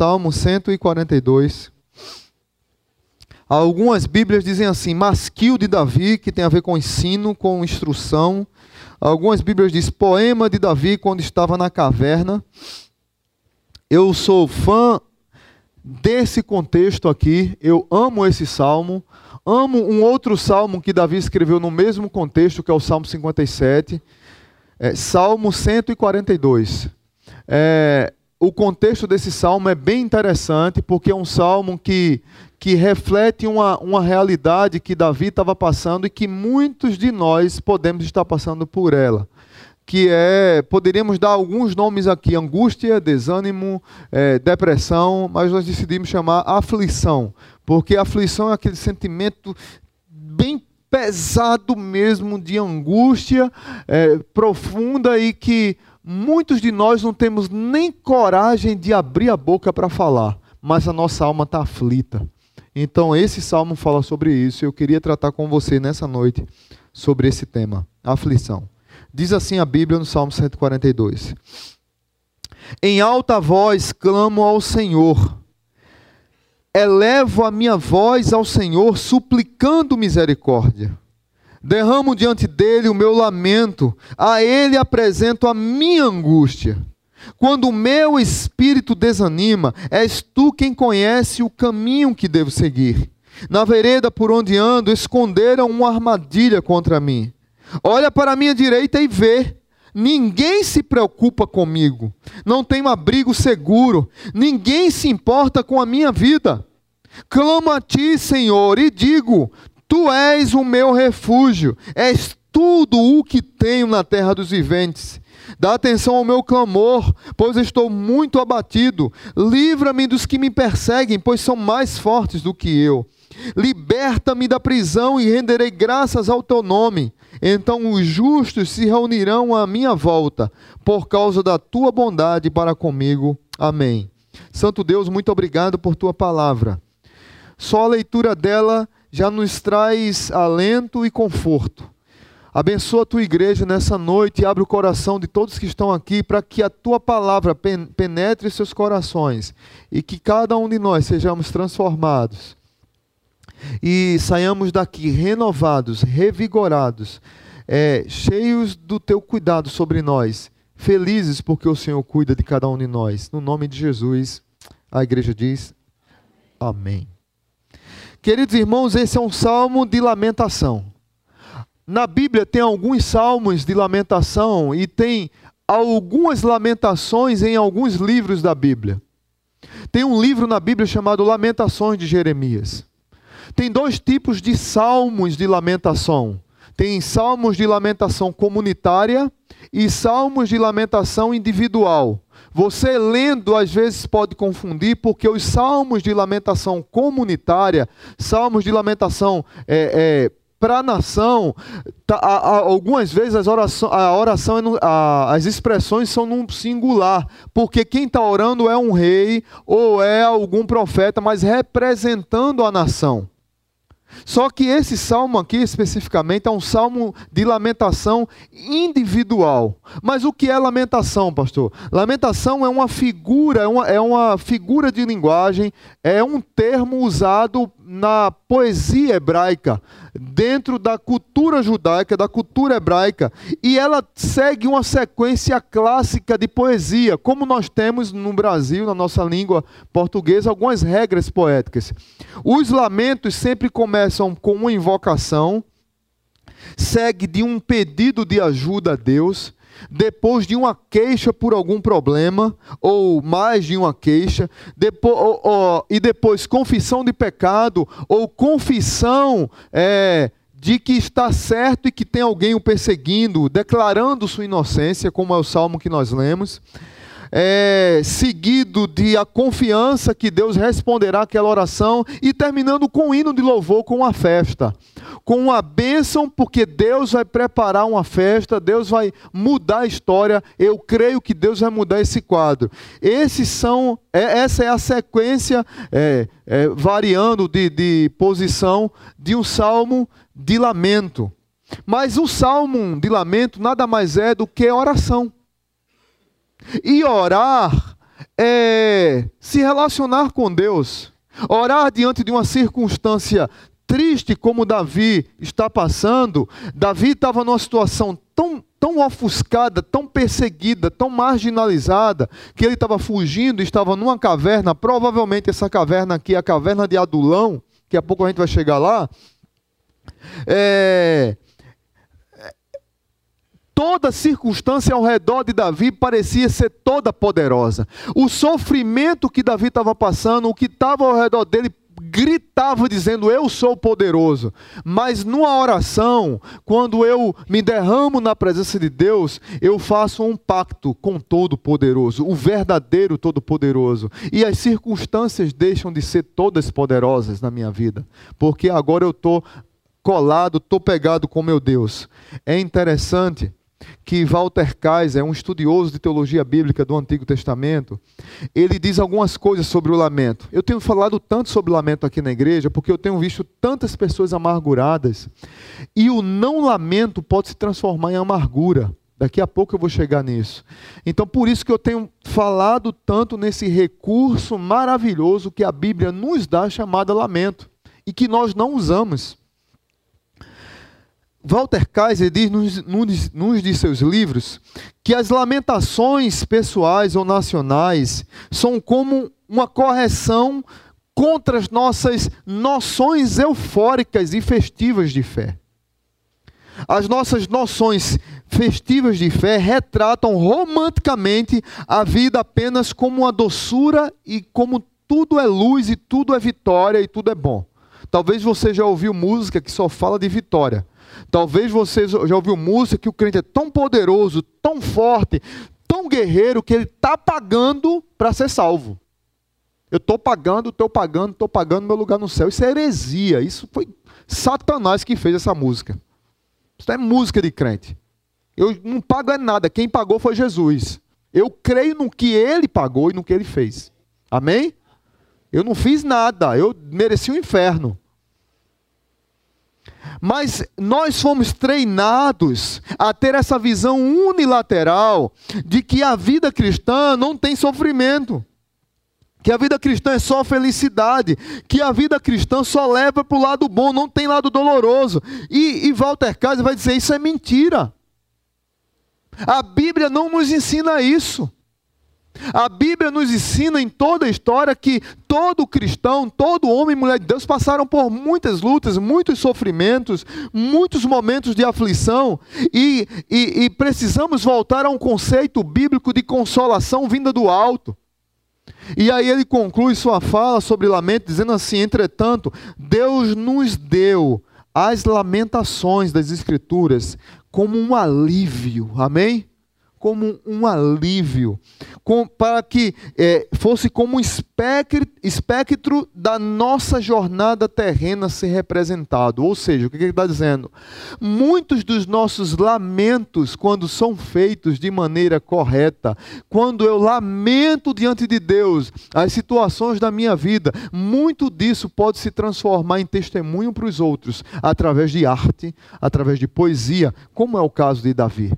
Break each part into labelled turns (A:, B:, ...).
A: Salmo 142. Algumas Bíblias dizem assim, masquil de Davi, que tem a ver com ensino, com instrução. Algumas Bíblias dizem poema de Davi quando estava na caverna. Eu sou fã desse contexto aqui, eu amo esse salmo. Amo um outro salmo que Davi escreveu no mesmo contexto, que é o Salmo 57. É, salmo 142. É, o contexto desse salmo é bem interessante, porque é um salmo que, que reflete uma, uma realidade que Davi estava passando e que muitos de nós podemos estar passando por ela. Que é, poderíamos dar alguns nomes aqui: angústia, desânimo, é, depressão, mas nós decidimos chamar aflição, porque aflição é aquele sentimento bem pesado mesmo de angústia é, profunda e que Muitos de nós não temos nem coragem de abrir a boca para falar, mas a nossa alma está aflita. Então, esse salmo fala sobre isso. Eu queria tratar com você nessa noite sobre esse tema, aflição. Diz assim a Bíblia no Salmo 142: Em alta voz clamo ao Senhor, elevo a minha voz ao Senhor, suplicando misericórdia. Derramo diante dele o meu lamento, a ele apresento a minha angústia. Quando o meu espírito desanima, és tu quem conhece o caminho que devo seguir. Na vereda por onde ando, esconderam uma armadilha contra mim. Olha para a minha direita e vê. Ninguém se preocupa comigo. Não tenho abrigo seguro. Ninguém se importa com a minha vida. Clamo a ti, Senhor, e digo: Tu és o meu refúgio, és tudo o que tenho na terra dos viventes. Dá atenção ao meu clamor, pois estou muito abatido. Livra-me dos que me perseguem, pois são mais fortes do que eu. Liberta-me da prisão e renderei graças ao teu nome. Então os justos se reunirão à minha volta, por causa da tua bondade para comigo. Amém. Santo Deus, muito obrigado por tua palavra. Só a leitura dela já nos traz alento e conforto. Abençoa a tua igreja nessa noite e abre o coração de todos que estão aqui para que a tua palavra penetre seus corações e que cada um de nós sejamos transformados e saiamos daqui renovados, revigorados, é, cheios do teu cuidado sobre nós, felizes porque o Senhor cuida de cada um de nós. No nome de Jesus, a igreja diz: Amém. Queridos irmãos, esse é um salmo de lamentação. Na Bíblia tem alguns salmos de lamentação e tem algumas lamentações em alguns livros da Bíblia. Tem um livro na Bíblia chamado Lamentações de Jeremias. Tem dois tipos de salmos de lamentação. Tem salmos de lamentação comunitária e salmos de lamentação individual. Você lendo, às vezes, pode confundir, porque os salmos de lamentação comunitária, salmos de lamentação é, é, para a nação, tá, a, a, algumas vezes as a oração é no, a, as expressões são num singular, porque quem está orando é um rei ou é algum profeta, mas representando a nação. Só que esse salmo aqui especificamente é um salmo de lamentação individual. Mas o que é lamentação, pastor? Lamentação é uma figura, é uma, é uma figura de linguagem, é um termo usado na poesia hebraica, dentro da cultura judaica, da cultura hebraica, e ela segue uma sequência clássica de poesia, como nós temos no Brasil, na nossa língua portuguesa, algumas regras poéticas. Os lamentos sempre começam com uma invocação, segue de um pedido de ajuda a Deus, depois de uma queixa por algum problema, ou mais de uma queixa, depois, ou, ou, e depois confissão de pecado, ou confissão é, de que está certo e que tem alguém o perseguindo, declarando sua inocência, como é o salmo que nós lemos é, seguido de a confiança que Deus responderá aquela oração e terminando com um hino de louvor, com uma festa, com uma bênção, porque Deus vai preparar uma festa, Deus vai mudar a história. Eu creio que Deus vai mudar esse quadro. Esses são, é, essa é a sequência é, é, variando de, de posição de um salmo de lamento. Mas o salmo de lamento nada mais é do que oração. E orar é, se relacionar com Deus, orar diante de uma circunstância triste como Davi está passando, Davi estava numa situação tão, tão ofuscada, tão perseguida, tão marginalizada, que ele estava fugindo, estava numa caverna, provavelmente essa caverna aqui a caverna de Adulão, que a pouco a gente vai chegar lá. É, toda circunstância ao redor de Davi parecia ser toda poderosa. O sofrimento que Davi estava passando, o que estava ao redor dele gritava dizendo: Eu sou poderoso. Mas numa oração, quando eu me derramo na presença de Deus, eu faço um pacto com o Todo-Poderoso, o verdadeiro Todo-Poderoso. E as circunstâncias deixam de ser todas poderosas na minha vida, porque agora eu estou colado, estou pegado com meu Deus. É interessante que Walter Kaiser, um estudioso de teologia bíblica do Antigo Testamento, ele diz algumas coisas sobre o lamento. Eu tenho falado tanto sobre o lamento aqui na igreja porque eu tenho visto tantas pessoas amarguradas e o não lamento pode se transformar em amargura. Daqui a pouco eu vou chegar nisso. Então, por isso que eu tenho falado tanto nesse recurso maravilhoso que a Bíblia nos dá chamado lamento e que nós não usamos. Walter Kaiser diz nos, de seus livros que as lamentações pessoais ou nacionais são como uma correção contra as nossas noções eufóricas e festivas de fé. As nossas noções festivas de fé retratam romanticamente a vida apenas como uma doçura e como tudo é luz e tudo é vitória e tudo é bom. Talvez você já ouviu música que só fala de vitória. Talvez você já ouviu música que o crente é tão poderoso, tão forte, tão guerreiro, que ele está pagando para ser salvo. Eu estou pagando, estou pagando, estou pagando meu lugar no céu. Isso é heresia. Isso foi Satanás que fez essa música. Isso é música de crente. Eu não pago é nada. Quem pagou foi Jesus. Eu creio no que ele pagou e no que ele fez. Amém? Eu não fiz nada. Eu mereci o um inferno. Mas nós fomos treinados a ter essa visão unilateral de que a vida cristã não tem sofrimento, que a vida cristã é só felicidade, que a vida cristã só leva para o lado bom, não tem lado doloroso. E, e Walter Kaiser vai dizer: isso é mentira. A Bíblia não nos ensina isso. A Bíblia nos ensina em toda a história que todo cristão, todo homem e mulher de Deus passaram por muitas lutas, muitos sofrimentos, muitos momentos de aflição, e, e, e precisamos voltar a um conceito bíblico de consolação vinda do alto. E aí ele conclui sua fala sobre lamento, dizendo assim: entretanto, Deus nos deu as lamentações das Escrituras como um alívio, amém? Como um alívio, com, para que é, fosse como um espectro, espectro da nossa jornada terrena ser representado. Ou seja, o que ele está dizendo? Muitos dos nossos lamentos, quando são feitos de maneira correta, quando eu lamento diante de Deus as situações da minha vida, muito disso pode se transformar em testemunho para os outros, através de arte, através de poesia, como é o caso de Davi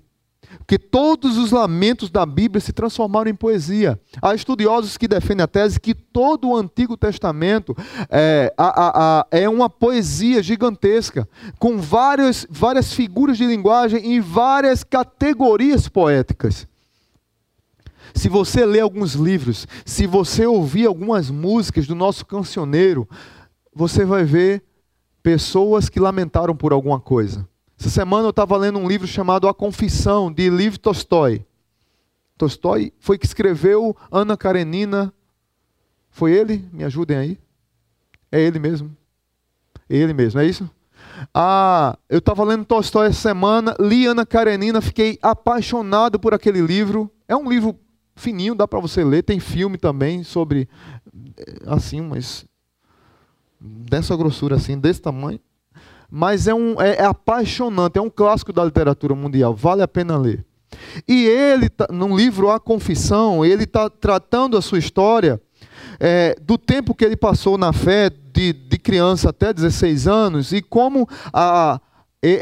A: que todos os lamentos da Bíblia se transformaram em poesia. Há estudiosos que defendem a tese que todo o Antigo Testamento é, a, a, a, é uma poesia gigantesca, com várias, várias figuras de linguagem e várias categorias poéticas. Se você ler alguns livros, se você ouvir algumas músicas do nosso cancioneiro, você vai ver pessoas que lamentaram por alguma coisa. Essa semana eu estava lendo um livro chamado A Confissão, de Liv Tolstói. Tolstói foi que escreveu Ana Karenina. Foi ele? Me ajudem aí. É ele mesmo. É ele mesmo, é isso? Ah, eu estava lendo Tolstói essa semana, li Ana Karenina, fiquei apaixonado por aquele livro. É um livro fininho, dá para você ler. Tem filme também sobre, eh, assim, mas dessa grossura, assim, desse tamanho mas é, um, é, é apaixonante, é um clássico da literatura mundial, vale a pena ler. E ele, tá, no livro A Confissão, ele está tratando a sua história é, do tempo que ele passou na fé, de, de criança até 16 anos, e como a,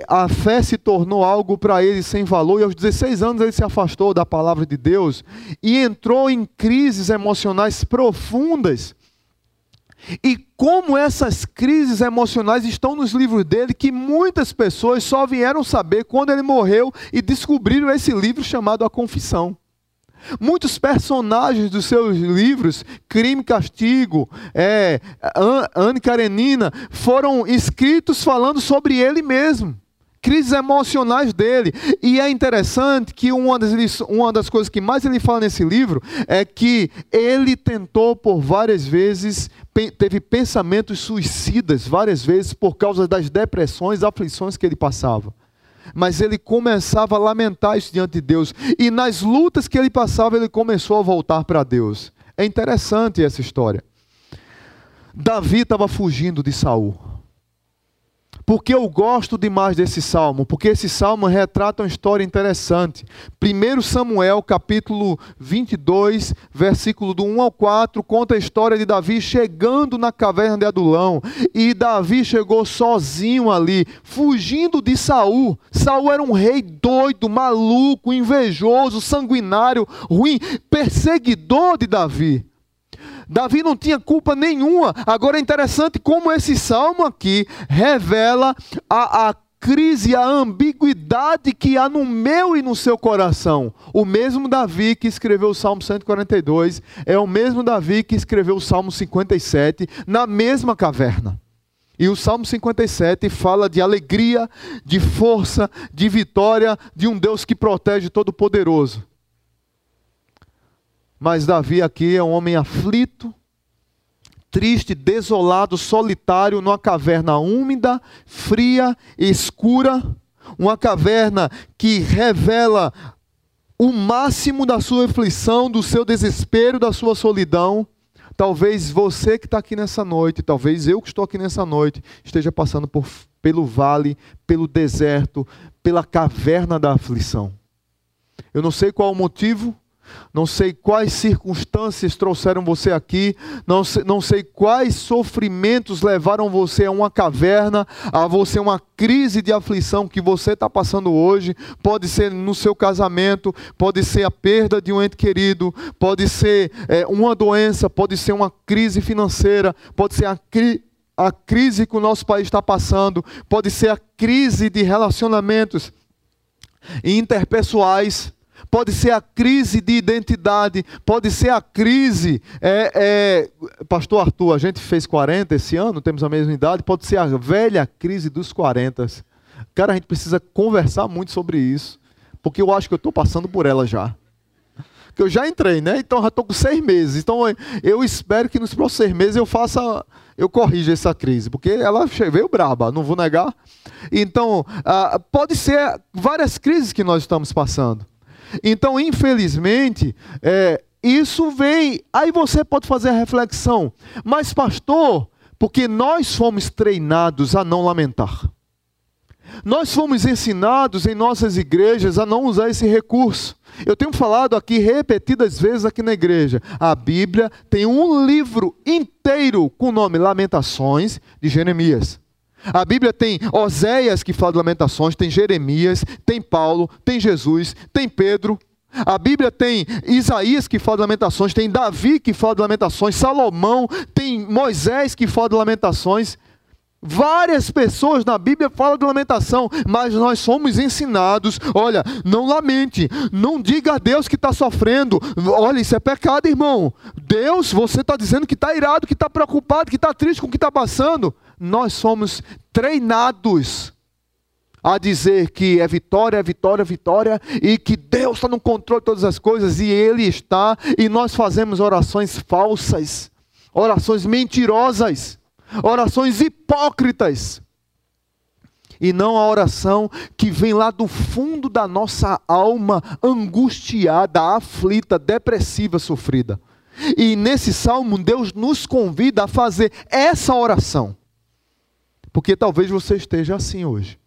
A: a fé se tornou algo para ele sem valor, e aos 16 anos ele se afastou da palavra de Deus e entrou em crises emocionais profundas. E como essas crises emocionais estão nos livros dele, que muitas pessoas só vieram saber quando ele morreu e descobriram esse livro chamado A Confissão. Muitos personagens dos seus livros, Crime e Castigo, é, Anne Karenina, foram escritos falando sobre ele mesmo, crises emocionais dele. E é interessante que uma das, uma das coisas que mais ele fala nesse livro é que ele tentou por várias vezes, teve pensamentos suicidas várias vezes por causa das depressões, aflições que ele passava mas ele começava a lamentar isso diante de Deus. E nas lutas que ele passava, ele começou a voltar para Deus. É interessante essa história. Davi estava fugindo de Saul. Porque eu gosto demais desse salmo? Porque esse salmo retrata uma história interessante. 1 Samuel, capítulo 22, versículo do 1 ao 4, conta a história de Davi chegando na caverna de Adulão. E Davi chegou sozinho ali, fugindo de Saul. Saul era um rei doido, maluco, invejoso, sanguinário, ruim, perseguidor de Davi. Davi não tinha culpa nenhuma. Agora é interessante como esse salmo aqui revela a, a crise, a ambiguidade que há no meu e no seu coração. O mesmo Davi que escreveu o Salmo 142 é o mesmo Davi que escreveu o Salmo 57 na mesma caverna. E o Salmo 57 fala de alegria, de força, de vitória de um Deus que protege todo-poderoso. Mas Davi aqui é um homem aflito, triste, desolado, solitário, numa caverna úmida, fria escura, uma caverna que revela o máximo da sua aflição, do seu desespero, da sua solidão. Talvez você que está aqui nessa noite, talvez eu que estou aqui nessa noite, esteja passando por, pelo vale, pelo deserto, pela caverna da aflição. Eu não sei qual o motivo, não sei quais circunstâncias trouxeram você aqui, não sei, não sei quais sofrimentos levaram você a uma caverna, a você uma crise de aflição que você está passando hoje. Pode ser no seu casamento, pode ser a perda de um ente querido, pode ser é, uma doença, pode ser uma crise financeira, pode ser a a crise que o nosso país está passando, pode ser a crise de relacionamentos interpessoais, pode ser a crise de identidade, pode ser a crise. É, é, Pastor Arthur, a gente fez 40 esse ano, temos a mesma idade, pode ser a velha crise dos 40. Cara, a gente precisa conversar muito sobre isso, porque eu acho que eu estou passando por ela já. Que eu já entrei, né? Então já estou com seis meses. Então eu espero que nos próximos seis meses eu faça, eu corrija essa crise, porque ela veio braba, não vou negar. Então, ah, pode ser várias crises que nós estamos passando. Então, infelizmente, é, isso vem. Aí você pode fazer a reflexão, mas, pastor, porque nós fomos treinados a não lamentar. Nós fomos ensinados em nossas igrejas a não usar esse recurso. Eu tenho falado aqui repetidas vezes aqui na igreja. A Bíblia tem um livro inteiro com o nome Lamentações de Jeremias. A Bíblia tem Oséias que fala de lamentações, tem Jeremias, tem Paulo, tem Jesus, tem Pedro. A Bíblia tem Isaías que fala de lamentações, tem Davi que fala de lamentações, Salomão, tem Moisés que fala de lamentações. Várias pessoas na Bíblia falam de lamentação, mas nós somos ensinados: olha, não lamente, não diga a Deus que está sofrendo, olha, isso é pecado, irmão. Deus, você está dizendo que está irado, que está preocupado, que está triste com o que está passando nós somos treinados a dizer que é vitória, é vitória, é vitória, e que Deus está no controle de todas as coisas, e Ele está, e nós fazemos orações falsas, orações mentirosas, orações hipócritas, e não a oração que vem lá do fundo da nossa alma, angustiada, aflita, depressiva, sofrida. E nesse salmo, Deus nos convida a fazer essa oração. Porque talvez você esteja assim hoje.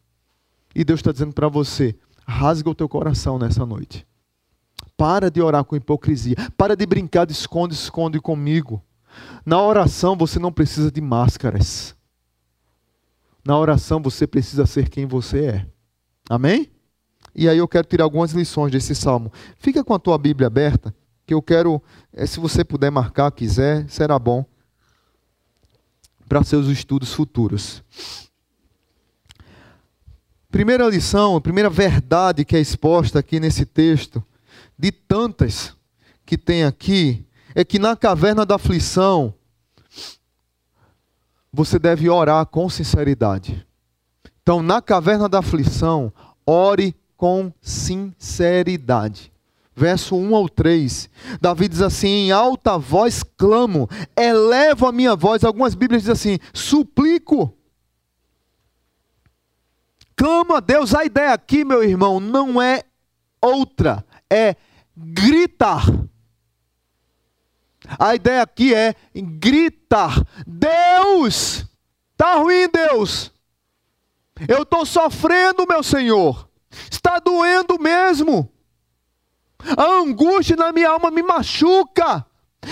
A: E Deus está dizendo para você: rasga o teu coração nessa noite. Para de orar com hipocrisia. Para de brincar de esconde, esconde comigo. Na oração você não precisa de máscaras. Na oração você precisa ser quem você é. Amém? E aí eu quero tirar algumas lições desse salmo. Fica com a tua Bíblia aberta, que eu quero, eh, se você puder marcar, quiser, será bom para seus estudos futuros. Primeira lição, primeira verdade que é exposta aqui nesse texto, de tantas que tem aqui, é que na caverna da aflição, você deve orar com sinceridade. Então, na caverna da aflição, ore com sinceridade. Verso 1 ao 3. Davi diz assim: Em alta voz clamo, elevo a minha voz. Algumas Bíblias dizem assim: suplico. Clamo a Deus. A ideia aqui, meu irmão, não é outra, é gritar. A ideia aqui é gritar: Deus, está ruim, Deus. Eu estou sofrendo, meu Senhor. Está doendo mesmo. A angústia na minha alma me machuca.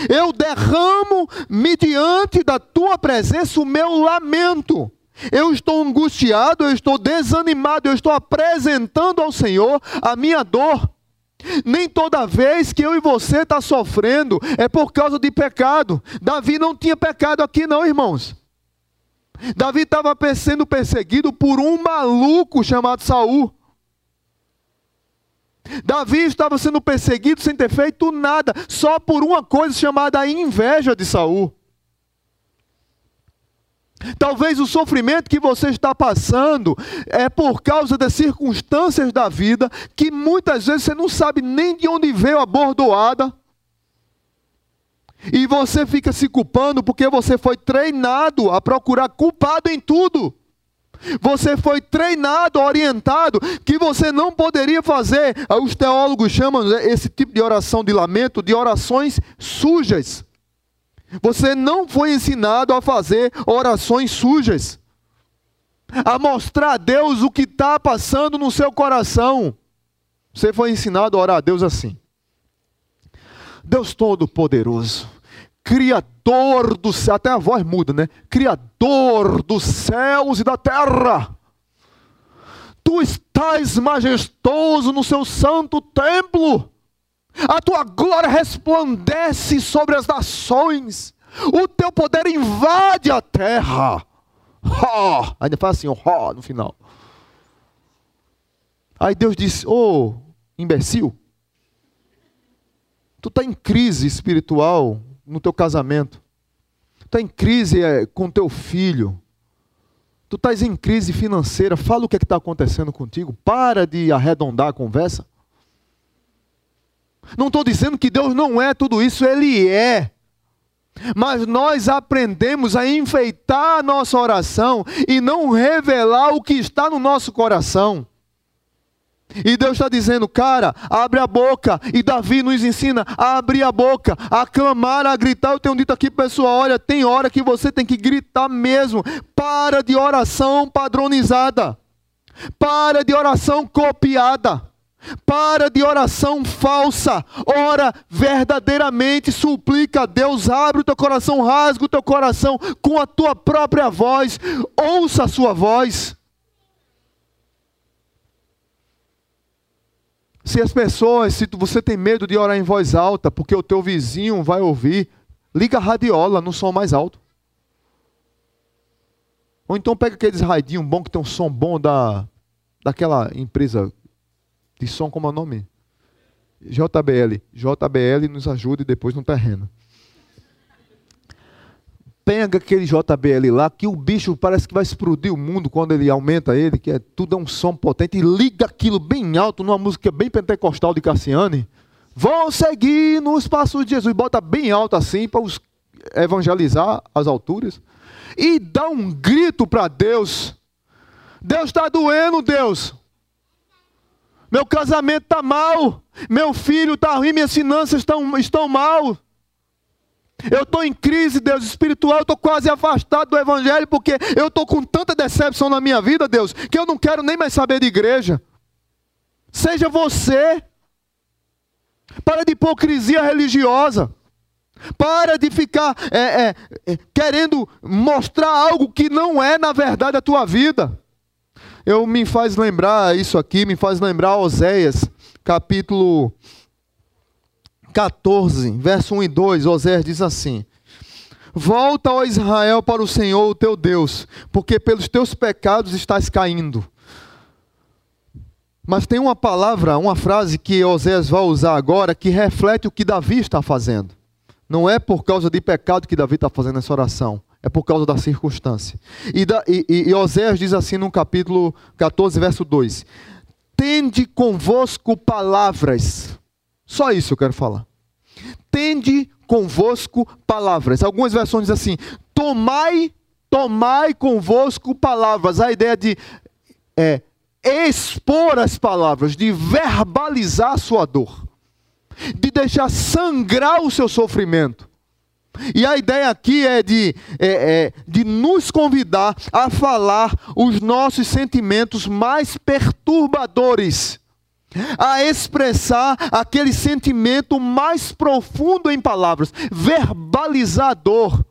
A: Eu derramo mediante da tua presença o meu lamento. Eu estou angustiado, eu estou desanimado, eu estou apresentando ao Senhor a minha dor. Nem toda vez que eu e você está sofrendo é por causa de pecado. Davi não tinha pecado aqui, não, irmãos. Davi estava sendo perseguido por um maluco chamado Saul. Davi estava sendo perseguido sem ter feito nada, só por uma coisa chamada inveja de Saul. Talvez o sofrimento que você está passando é por causa das circunstâncias da vida que muitas vezes você não sabe nem de onde veio a bordoada. E você fica se culpando porque você foi treinado a procurar culpado em tudo. Você foi treinado, orientado, que você não poderia fazer. Os teólogos chamam esse tipo de oração de lamento de orações sujas. Você não foi ensinado a fazer orações sujas, a mostrar a Deus o que está passando no seu coração. Você foi ensinado a orar a Deus assim: Deus Todo-Poderoso, Criador do céu, até a voz muda, né? Criador dos céus e da terra. Tu estás majestoso no seu santo templo a tua glória resplandece sobre as nações, o teu poder invade a terra. Oh, ainda faz assim, oh, no final. Aí Deus disse: Ô oh, imbecil, tu está em crise espiritual no teu casamento, tu está em crise é, com teu filho, tu estás em crise financeira, fala o que é está acontecendo contigo, para de arredondar a conversa. Não estou dizendo que Deus não é tudo isso, Ele é. Mas nós aprendemos a enfeitar a nossa oração e não revelar o que está no nosso coração. E Deus está dizendo, cara, abre a boca. E Davi nos ensina a abrir a boca, a clamar, a gritar. Eu tenho dito aqui, pessoal, olha, tem hora que você tem que gritar mesmo. Para de oração padronizada. Para de oração copiada. Para de oração falsa, ora verdadeiramente, suplica a Deus, abre o teu coração, rasga o teu coração com a tua própria voz, ouça a sua voz. Se as pessoas, se você tem medo de orar em voz alta, porque o teu vizinho vai ouvir, liga a radiola no som mais alto. Ou então pega aqueles raidinhos bom que tem um som bom da, daquela empresa de som, como é o nome? JBL. JBL nos ajude depois no terreno. Pega aquele JBL lá, que o bicho parece que vai explodir o mundo quando ele aumenta ele, que é tudo é um som potente, e liga aquilo bem alto numa música bem pentecostal de Cassiane. Vão seguir nos passos de Jesus. Bota bem alto assim para os evangelizar as alturas. E dá um grito para Deus. Deus está doendo, Deus meu casamento está mal, meu filho está ruim, minhas finanças estão, estão mal. Eu estou em crise, Deus, espiritual, eu estou quase afastado do Evangelho, porque eu estou com tanta decepção na minha vida, Deus, que eu não quero nem mais saber de igreja. Seja você. Para de hipocrisia religiosa. Para de ficar é, é, é, querendo mostrar algo que não é, na verdade, a tua vida. Eu me faz lembrar isso aqui, me faz lembrar Oséias, capítulo 14, verso 1 e 2. Oséias diz assim: Volta, ó Israel, para o Senhor, o teu Deus, porque pelos teus pecados estás caindo. Mas tem uma palavra, uma frase que Oséias vai usar agora que reflete o que Davi está fazendo. Não é por causa de pecado que Davi está fazendo essa oração, é por causa da circunstância. E, e, e Oséias diz assim no capítulo 14, verso 2: Tende convosco palavras. Só isso eu quero falar. Tende convosco palavras. Algumas versões dizem assim: Tomai, tomai convosco palavras. A ideia de é, expor as palavras, de verbalizar a sua dor de deixar sangrar o seu sofrimento. E a ideia aqui é de, é, é, de nos convidar a falar os nossos sentimentos mais perturbadores, a expressar aquele sentimento mais profundo em palavras, verbalizar a dor,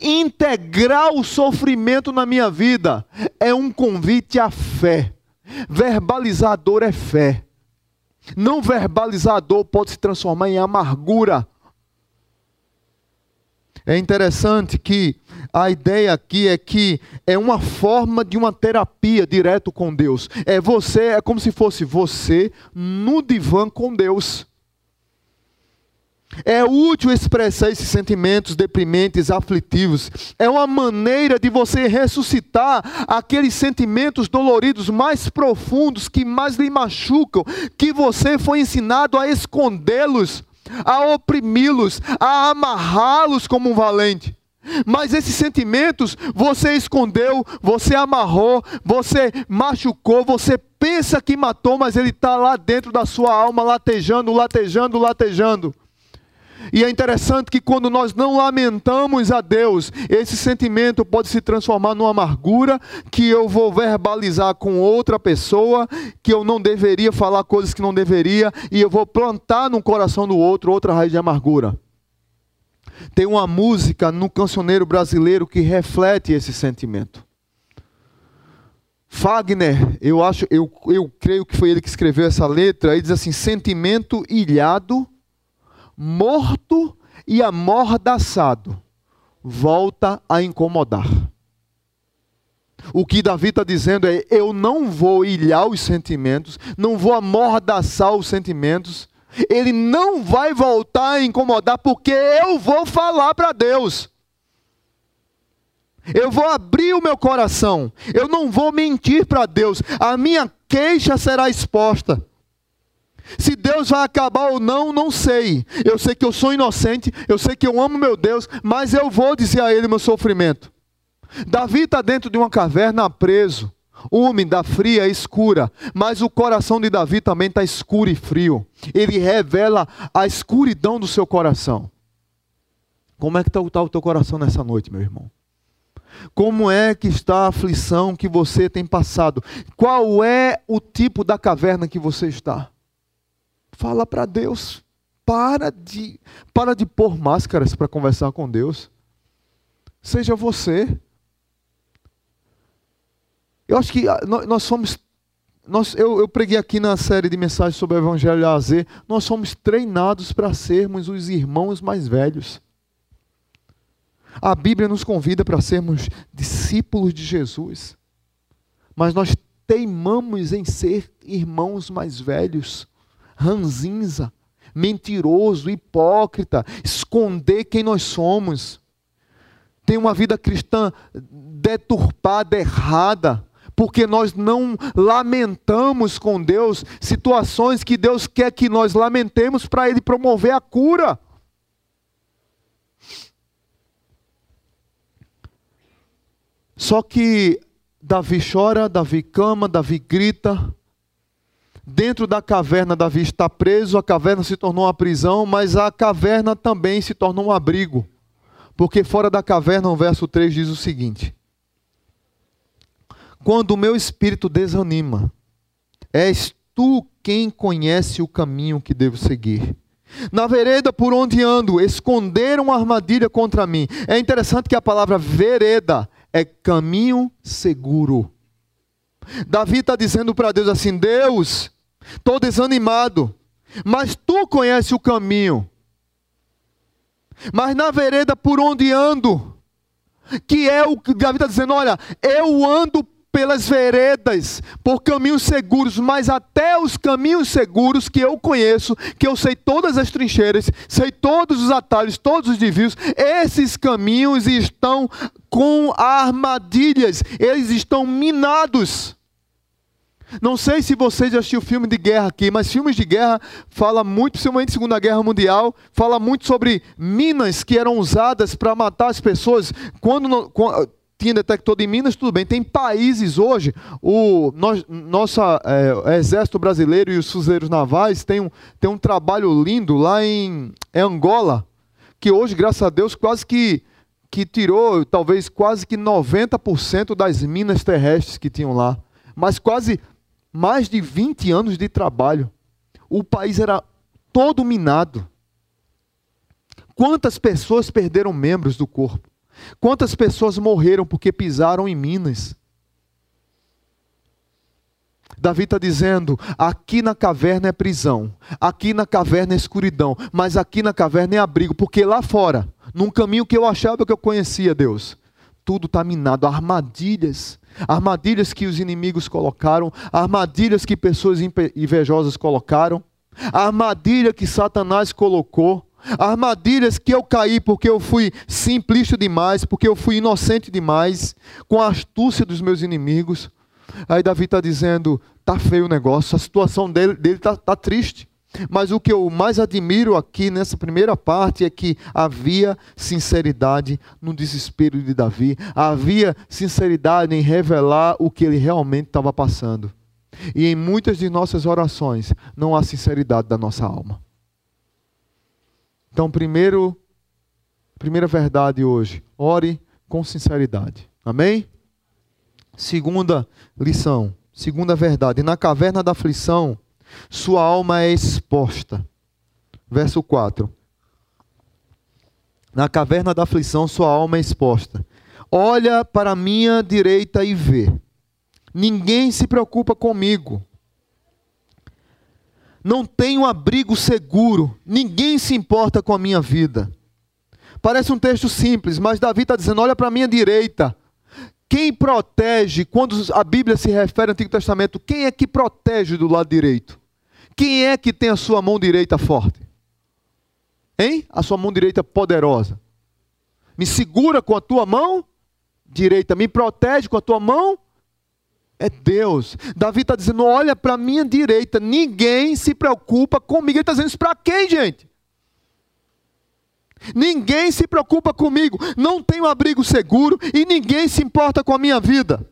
A: integrar o sofrimento na minha vida, é um convite à fé. Verbalizar a dor é fé. Não verbalizar a dor pode se transformar em amargura. É interessante que a ideia aqui é que é uma forma de uma terapia direto com Deus. É você, é como se fosse você no divã com Deus. É útil expressar esses sentimentos deprimentes, aflitivos. É uma maneira de você ressuscitar aqueles sentimentos doloridos mais profundos que mais lhe machucam, que você foi ensinado a escondê-los, a oprimi-los, a amarrá-los como um valente. Mas esses sentimentos você escondeu, você amarrou, você machucou, você pensa que matou, mas ele está lá dentro da sua alma, latejando, latejando, latejando. E é interessante que quando nós não lamentamos a Deus, esse sentimento pode se transformar numa amargura que eu vou verbalizar com outra pessoa, que eu não deveria falar coisas que não deveria, e eu vou plantar no coração do outro outra raiz de amargura. Tem uma música no cancioneiro brasileiro que reflete esse sentimento. Fagner, eu acho, eu, eu creio que foi ele que escreveu essa letra, ele diz assim: sentimento ilhado morto e amordaçado, volta a incomodar. O que Davi está dizendo é: eu não vou ilhar os sentimentos, não vou amordaçar os sentimentos, ele não vai voltar a incomodar, porque eu vou falar para Deus. Eu vou abrir o meu coração, eu não vou mentir para Deus, a minha queixa será exposta. Se Deus vai acabar ou não, não sei. Eu sei que eu sou inocente, eu sei que eu amo meu Deus, mas eu vou dizer a Ele meu sofrimento. Davi está dentro de uma caverna preso, úmida, fria, escura, mas o coração de Davi também está escuro e frio. Ele revela a escuridão do seu coração. Como é que está tá o teu coração nessa noite, meu irmão? Como é que está a aflição que você tem passado? Qual é o tipo da caverna que você está? Fala para Deus. Para de, para de pôr máscaras para conversar com Deus. Seja você. Eu acho que ah, nós, somos. Nós, eu, eu preguei aqui na série de mensagens sobre o Evangelho a Z. Nós somos treinados para sermos os irmãos mais velhos. A Bíblia nos convida para sermos discípulos de Jesus. Mas nós teimamos em ser irmãos mais velhos ranzinza, mentiroso, hipócrita, esconder quem nós somos. Tem uma vida cristã deturpada, errada, porque nós não lamentamos com Deus situações que Deus quer que nós lamentemos para Ele promover a cura. Só que Davi chora, Davi clama, Davi grita, Dentro da caverna, Davi está preso, a caverna se tornou uma prisão, mas a caverna também se tornou um abrigo. Porque fora da caverna, o verso 3 diz o seguinte: Quando o meu espírito desanima, és tu quem conhece o caminho que devo seguir. Na vereda por onde ando, esconderam uma armadilha contra mim. É interessante que a palavra vereda é caminho seguro. Davi está dizendo para Deus assim: Deus, estou desanimado, mas tu conheces o caminho. Mas na vereda por onde ando, que é o que Davi está dizendo: olha, eu ando pelas veredas, por caminhos seguros, mas até os caminhos seguros que eu conheço, que eu sei todas as trincheiras, sei todos os atalhos, todos os desvios, esses caminhos estão com armadilhas, eles estão minados. Não sei se você já assistiu filme de guerra aqui, mas filmes de guerra fala muito, principalmente Segunda Guerra Mundial, fala muito sobre minas que eram usadas para matar as pessoas. Quando, quando tinha detector de minas, tudo bem. Tem países hoje, o nosso é, exército brasileiro e os fuzileiros navais tem um, tem um trabalho lindo lá em, em Angola, que hoje, graças a Deus, quase que que tirou talvez quase que 90% das minas terrestres que tinham lá. Mas quase mais de 20 anos de trabalho. O país era todo minado. Quantas pessoas perderam membros do corpo? Quantas pessoas morreram porque pisaram em minas? Davi está dizendo: aqui na caverna é prisão, aqui na caverna é escuridão, mas aqui na caverna é abrigo, porque lá fora, num caminho que eu achava que eu conhecia Deus, tudo está minado, armadilhas armadilhas que os inimigos colocaram, armadilhas que pessoas invejosas colocaram, armadilha que Satanás colocou, armadilhas que eu caí porque eu fui simplista demais, porque eu fui inocente demais, com a astúcia dos meus inimigos. Aí Davi está dizendo: está feio o negócio, a situação dele está tá triste. Mas o que eu mais admiro aqui nessa primeira parte é que havia sinceridade no desespero de Davi, havia sinceridade em revelar o que ele realmente estava passando. E em muitas de nossas orações não há sinceridade da nossa alma. Então, primeiro, primeira verdade hoje, ore com sinceridade. Amém? Segunda lição, segunda verdade, na caverna da aflição, sua alma é exposta. Verso 4. Na caverna da aflição, sua alma é exposta. Olha para a minha direita e vê. Ninguém se preocupa comigo. Não tenho abrigo seguro. Ninguém se importa com a minha vida. Parece um texto simples, mas Davi está dizendo: olha para a minha direita. Quem protege, quando a Bíblia se refere ao Antigo Testamento, quem é que protege do lado direito? Quem é que tem a sua mão direita forte? Hein? A sua mão direita poderosa. Me segura com a tua mão direita, me protege com a tua mão. É Deus. Davi está dizendo: olha para a minha direita, ninguém se preocupa comigo. Ele está dizendo isso para quem, gente? Ninguém se preocupa comigo, não tenho abrigo seguro e ninguém se importa com a minha vida.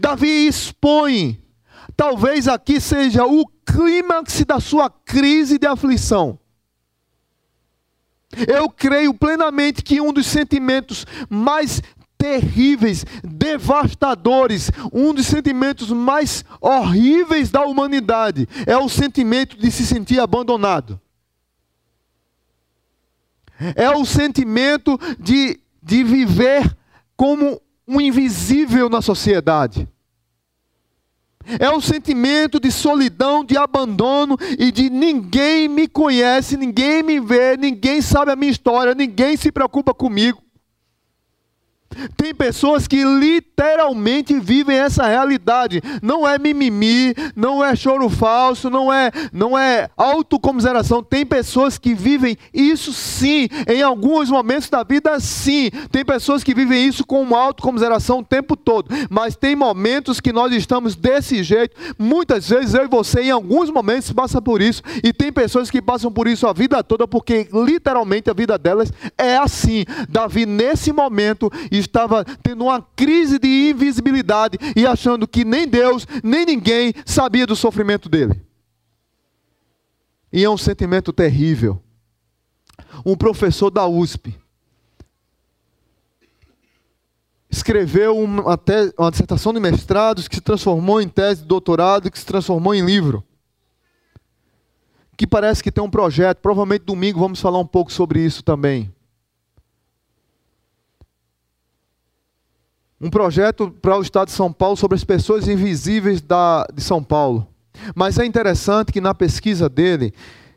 A: Davi expõe Talvez aqui seja o clímax da sua crise de aflição. Eu creio plenamente que um dos sentimentos mais terríveis, devastadores, um dos sentimentos mais horríveis da humanidade é o sentimento de se sentir abandonado. É o sentimento de, de viver como um invisível na sociedade. É um sentimento de solidão, de abandono e de ninguém me conhece, ninguém me vê, ninguém sabe a minha história, ninguém se preocupa comigo. Tem pessoas que literalmente vivem essa realidade. Não é mimimi, não é choro falso, não é, não é autocomiseração. Tem pessoas que vivem isso sim, em alguns momentos da vida sim. Tem pessoas que vivem isso com autocomiseração o tempo todo. Mas tem momentos que nós estamos desse jeito. Muitas vezes eu e você, em alguns momentos, passa por isso. E tem pessoas que passam por isso a vida toda, porque literalmente a vida delas é assim. Davi, nesse momento, estava tendo uma crise de invisibilidade e achando que nem Deus, nem ninguém sabia do sofrimento dele. E é um sentimento terrível. Um professor da USP escreveu uma, uma dissertação de mestrado que se transformou em tese de doutorado, que se transformou em livro. que parece que tem um projeto. Provavelmente domingo vamos falar um pouco sobre isso também. Um projeto para o estado de São Paulo sobre as pessoas invisíveis da, de São Paulo. Mas é interessante que na pesquisa dele,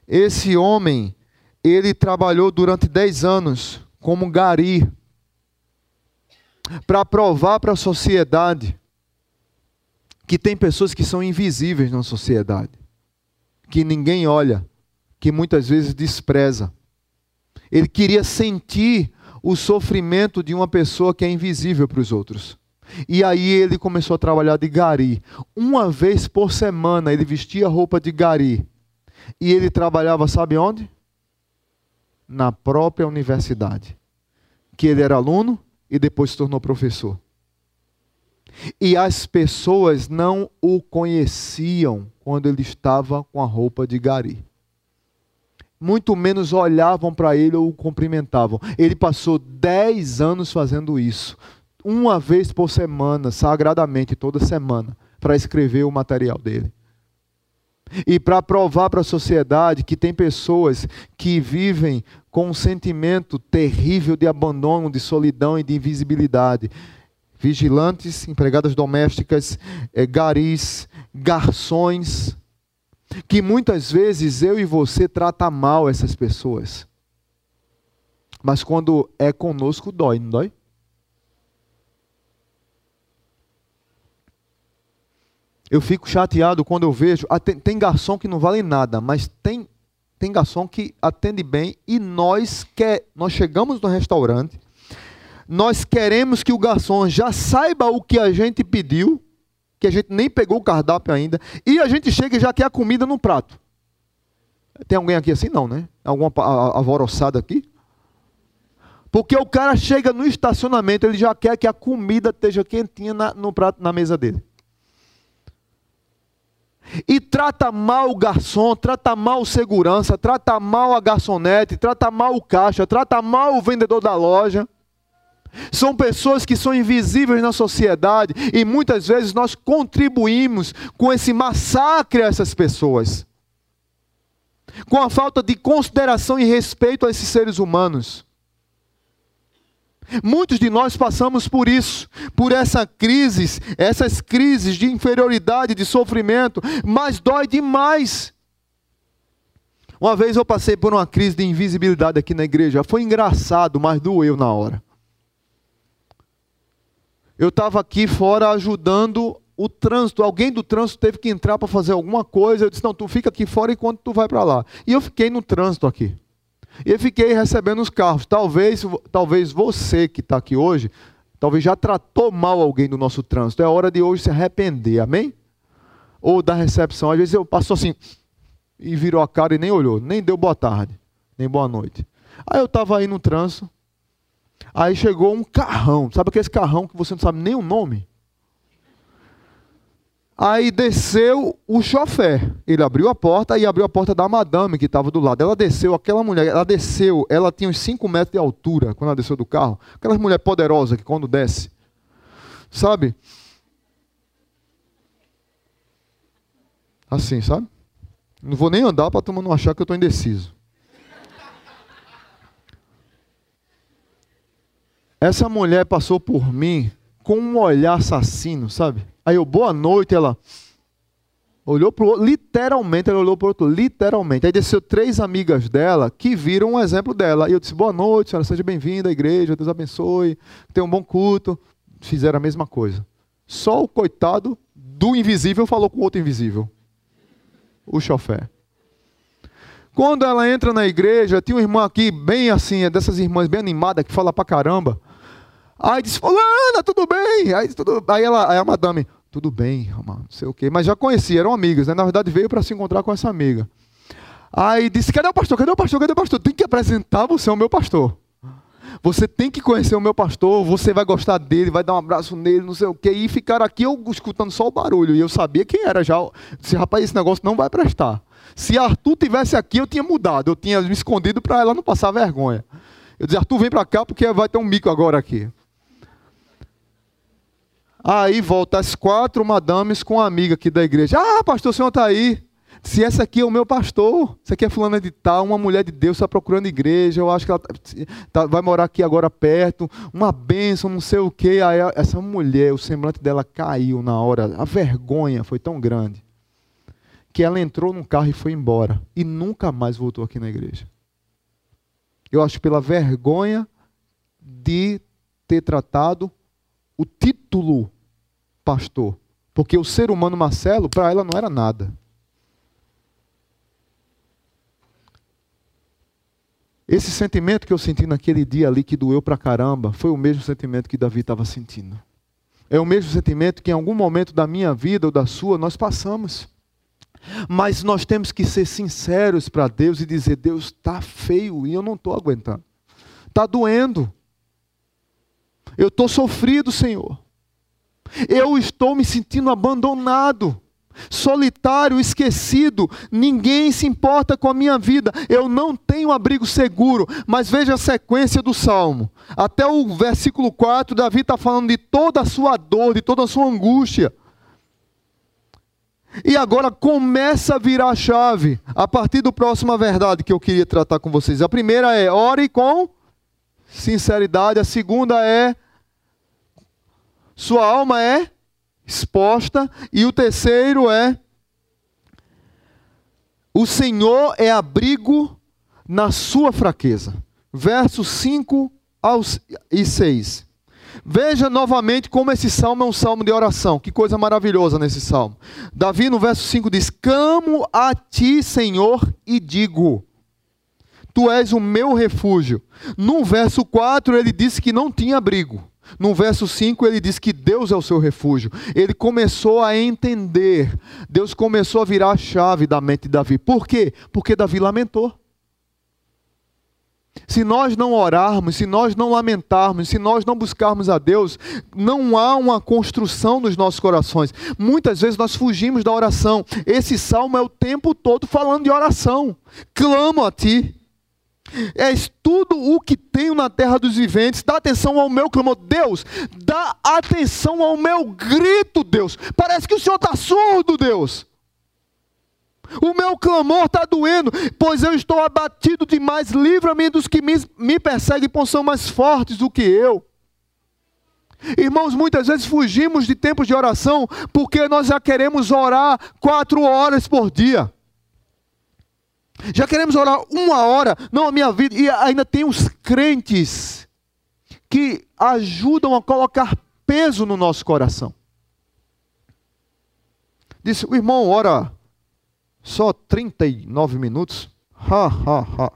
A: esse homem, ele trabalhou durante 10 anos como gari para provar para a sociedade que tem pessoas que são invisíveis na sociedade, que ninguém olha, que muitas vezes despreza. Ele queria sentir o sofrimento de uma pessoa que é invisível para os outros. E aí ele começou a trabalhar de gari. Uma vez por semana ele vestia roupa de gari. E ele trabalhava, sabe onde? Na própria universidade. Que ele era aluno e depois se tornou professor. E as pessoas não o conheciam quando ele estava com a roupa de gari. Muito menos olhavam para ele ou o cumprimentavam. Ele passou dez anos fazendo isso, uma vez por semana, sagradamente, toda semana, para escrever o material dele. E para provar para a sociedade que tem pessoas que vivem com um sentimento terrível de abandono, de solidão e de invisibilidade vigilantes, empregadas domésticas, é, garis, garçons, que muitas vezes eu e você trata mal essas pessoas. Mas quando é conosco, dói, não dói? Eu fico chateado quando eu vejo. Ah, tem, garçom que não vale nada, mas tem, tem garçom que atende bem e nós quer, nós chegamos no restaurante, nós queremos que o garçom já saiba o que a gente pediu, que a gente nem pegou o cardápio ainda, e a gente chega e já quer a comida no prato. Tem alguém aqui assim? Não, né? Alguma alvoroçada aqui? Porque o cara chega no estacionamento, ele já quer que a comida esteja quentinha na, no prato, na mesa dele. E trata mal o garçom, trata mal o segurança, trata mal a garçonete, trata mal o caixa, trata mal o vendedor da loja. São pessoas que são invisíveis na sociedade e muitas vezes nós contribuímos com esse massacre a essas pessoas. Com a falta de consideração e respeito a esses seres humanos. Muitos de nós passamos por isso, por essa crise, essas crises de inferioridade, de sofrimento, mas dói demais. Uma vez eu passei por uma crise de invisibilidade aqui na igreja, foi engraçado, mas doeu na hora eu estava aqui fora ajudando o trânsito. Alguém do trânsito teve que entrar para fazer alguma coisa. Eu disse: Não, tu fica aqui fora enquanto tu vai para lá. E eu fiquei no trânsito aqui. E eu fiquei recebendo os carros. Talvez, talvez você que está aqui hoje, talvez já tratou mal alguém do nosso trânsito. É hora de hoje se arrepender, amém? Ou da recepção. Às vezes eu passo assim e virou a cara e nem olhou, nem deu boa tarde, nem boa noite. Aí eu estava aí no trânsito, Aí chegou um carrão, sabe aquele carrão que você não sabe nem o nome? Aí desceu o chofer. Ele abriu a porta e abriu a porta da madame que estava do lado. Ela desceu, aquela mulher, ela desceu, ela tinha uns 5 metros de altura quando ela desceu do carro. Aquela mulher poderosa que quando desce, sabe? Assim, sabe? Não vou nem andar para a não achar que eu estou indeciso. Essa mulher passou por mim com um olhar assassino, sabe? Aí eu, boa noite, ela olhou para o outro, literalmente, ela olhou para o outro, literalmente. Aí desceu três amigas dela que viram um exemplo dela. E eu disse, boa noite, senhora, seja bem-vinda à igreja, Deus abençoe, tenha um bom culto. Fizeram a mesma coisa. Só o coitado do invisível falou com o outro invisível. O chofé. Quando ela entra na igreja, tinha uma irmã aqui, bem assim, é dessas irmãs bem animada, que fala pra caramba. Aí disse, fulana, tudo bem? Aí, tudo... aí, ela, aí a madame, tudo bem, não sei o quê. Mas já conhecia, eram amigas, né? Na verdade veio para se encontrar com essa amiga. Aí disse, cadê o pastor? Cadê o pastor? Cadê o pastor? Tem que apresentar você ao meu pastor. Você tem que conhecer o meu pastor, você vai gostar dele, vai dar um abraço nele, não sei o quê. E ficar aqui eu escutando só o barulho. E eu sabia quem era já. Disse, rapaz, esse negócio não vai prestar. Se Arthur tivesse aqui, eu tinha mudado. Eu tinha me escondido para ela não passar vergonha. Eu disse, Arthur, vem para cá porque vai ter um mico agora aqui. Aí volta as quatro madames com uma amiga aqui da igreja. Ah, pastor, o senhor está aí. Se essa aqui é o meu pastor, essa aqui é fulana de tal, uma mulher de Deus está procurando igreja, eu acho que ela tá, tá, vai morar aqui agora perto, uma bênção, não sei o quê. Aí essa mulher, o semblante dela caiu na hora, a vergonha foi tão grande, que ela entrou no carro e foi embora, e nunca mais voltou aqui na igreja. Eu acho pela vergonha de ter tratado o título pastor. Porque o ser humano Marcelo, para ela, não era nada. Esse sentimento que eu senti naquele dia ali, que doeu pra caramba, foi o mesmo sentimento que Davi estava sentindo. É o mesmo sentimento que em algum momento da minha vida ou da sua nós passamos. Mas nós temos que ser sinceros para Deus e dizer: Deus está feio e eu não estou aguentando. Está doendo. Eu estou sofrido, Senhor. Eu estou me sentindo abandonado solitário, esquecido, ninguém se importa com a minha vida, eu não tenho abrigo seguro. Mas veja a sequência do salmo, até o versículo 4, Davi está falando de toda a sua dor, de toda a sua angústia. E agora começa a virar a chave, a partir do próxima verdade que eu queria tratar com vocês. A primeira é ore com sinceridade, a segunda é sua alma é exposta. E o terceiro é: o Senhor é abrigo na sua fraqueza. Versos 5 aos, e 6. Veja novamente como esse salmo é um salmo de oração. Que coisa maravilhosa nesse salmo. Davi, no verso 5, diz: Camo a ti, Senhor, e digo: Tu és o meu refúgio. No verso 4, ele disse que não tinha abrigo. No verso 5 ele diz que Deus é o seu refúgio. Ele começou a entender. Deus começou a virar a chave da mente de Davi. Por quê? Porque Davi lamentou. Se nós não orarmos, se nós não lamentarmos, se nós não buscarmos a Deus, não há uma construção nos nossos corações. Muitas vezes nós fugimos da oração. Esse salmo é o tempo todo falando de oração. Clamo a ti. És tudo o que tenho na terra dos viventes. Dá atenção ao meu clamor. Deus, dá atenção ao meu grito, Deus. Parece que o Senhor está surdo, Deus. O meu clamor está doendo, pois eu estou abatido demais. Livra-me dos que me, me perseguem, pois são mais fortes do que eu. Irmãos, muitas vezes fugimos de tempos de oração porque nós já queremos orar quatro horas por dia. Já queremos orar uma hora, não a minha vida, e ainda tem os crentes que ajudam a colocar peso no nosso coração. Disse, o irmão ora só 39 minutos. Ha, ha, ha.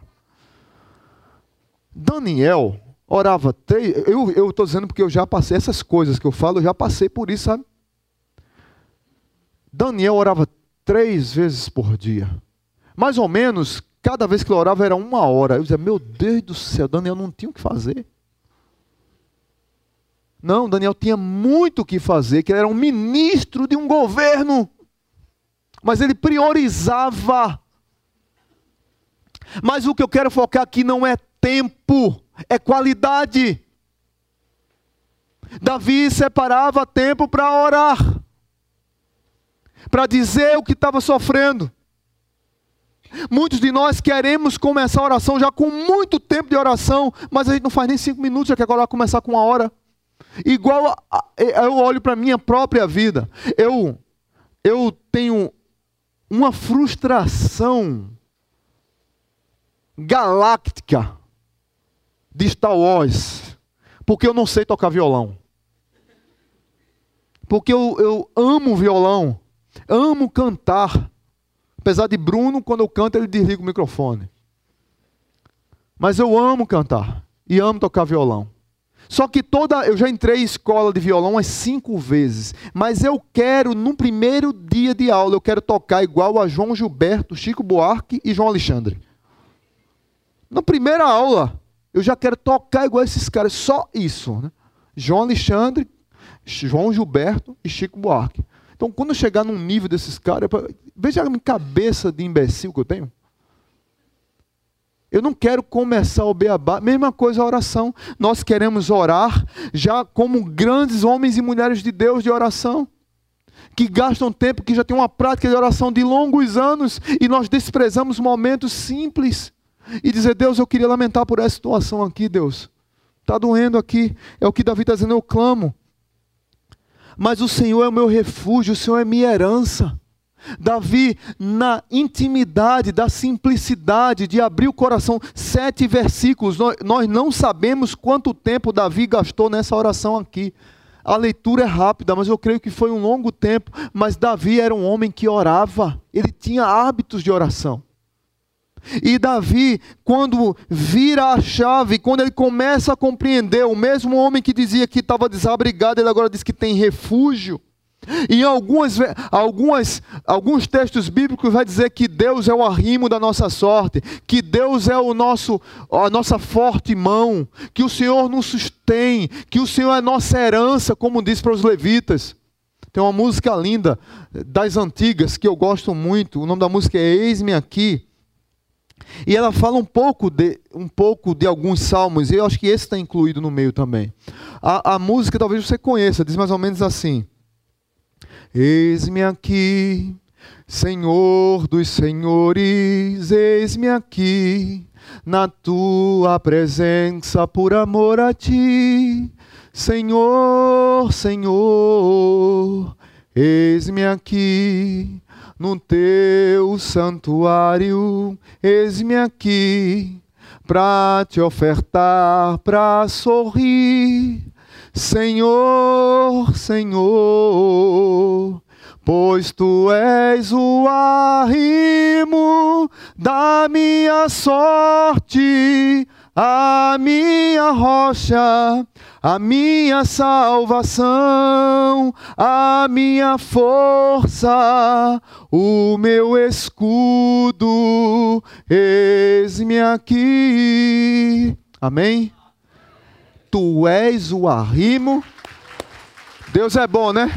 A: Daniel orava três. Eu estou dizendo porque eu já passei essas coisas que eu falo, eu já passei por isso, sabe? Daniel orava três vezes por dia. Mais ou menos, cada vez que ele orava era uma hora. Eu dizia, meu Deus do céu, Daniel não tinha o que fazer. Não, Daniel tinha muito o que fazer, que ele era um ministro de um governo. Mas ele priorizava. Mas o que eu quero focar aqui não é tempo, é qualidade. Davi separava tempo para orar, para dizer o que estava sofrendo. Muitos de nós queremos começar a oração já com muito tempo de oração, mas a gente não faz nem cinco minutos, já quer agora começar com uma hora. Igual a, eu olho para a minha própria vida, eu, eu tenho uma frustração galáctica de Star Wars, porque eu não sei tocar violão. Porque eu, eu amo violão, amo cantar, Apesar de Bruno, quando eu canto, ele desliga o microfone. Mas eu amo cantar e amo tocar violão. Só que toda. Eu já entrei em escola de violão umas cinco vezes. Mas eu quero, no primeiro dia de aula, eu quero tocar igual a João Gilberto, Chico Buarque e João Alexandre. Na primeira aula, eu já quero tocar igual esses caras. Só isso. Né? João Alexandre, João Gilberto e Chico Buarque. Então, quando eu chegar num nível desses caras, veja a cabeça de imbecil que eu tenho. Eu não quero começar o beabá. Mesma coisa a oração. Nós queremos orar já como grandes homens e mulheres de Deus de oração. que gastam tempo, que já tem uma prática de oração de longos anos, e nós desprezamos momentos simples e dizer: Deus, eu queria lamentar por essa situação aqui, Deus. Está doendo aqui. É o que Davi está dizendo, eu clamo. Mas o Senhor é o meu refúgio, o Senhor é minha herança. Davi, na intimidade, da simplicidade de abrir o coração, sete versículos, nós, não sabemos quanto tempo Davi gastou nessa oração aqui. A leitura é rápida, mas eu creio que foi um longo tempo. Mas Davi era um homem que orava, ele tinha hábitos de oração. E Davi, quando vira a chave, quando ele começa a compreender, o mesmo homem que dizia que estava desabrigado, ele agora diz que tem refúgio. Em algumas, algumas, alguns textos bíblicos vai dizer que Deus é o arrimo da nossa sorte, que Deus é o nosso, a nossa forte mão, que o Senhor nos sustém, que o Senhor é nossa herança, como diz para os levitas. Tem uma música linda das antigas que eu gosto muito. O nome da música é Eis-me aqui. E ela fala um pouco de, um pouco de alguns salmos, e eu acho que esse está incluído no meio também. A, a música talvez você conheça, diz mais ou menos assim: Eis-me aqui, Senhor dos senhores, eis-me aqui, na tua presença por amor a ti. Senhor, Senhor, eis-me aqui, no teu santuário, eis-me aqui, para te ofertar, para sorrir Senhor, Senhor, pois tu és o arrimo da minha sorte, a minha rocha, a minha salvação, a minha força, o meu escudo, eis-me aqui. Amém? Tu és o arrimo. Deus é bom, né?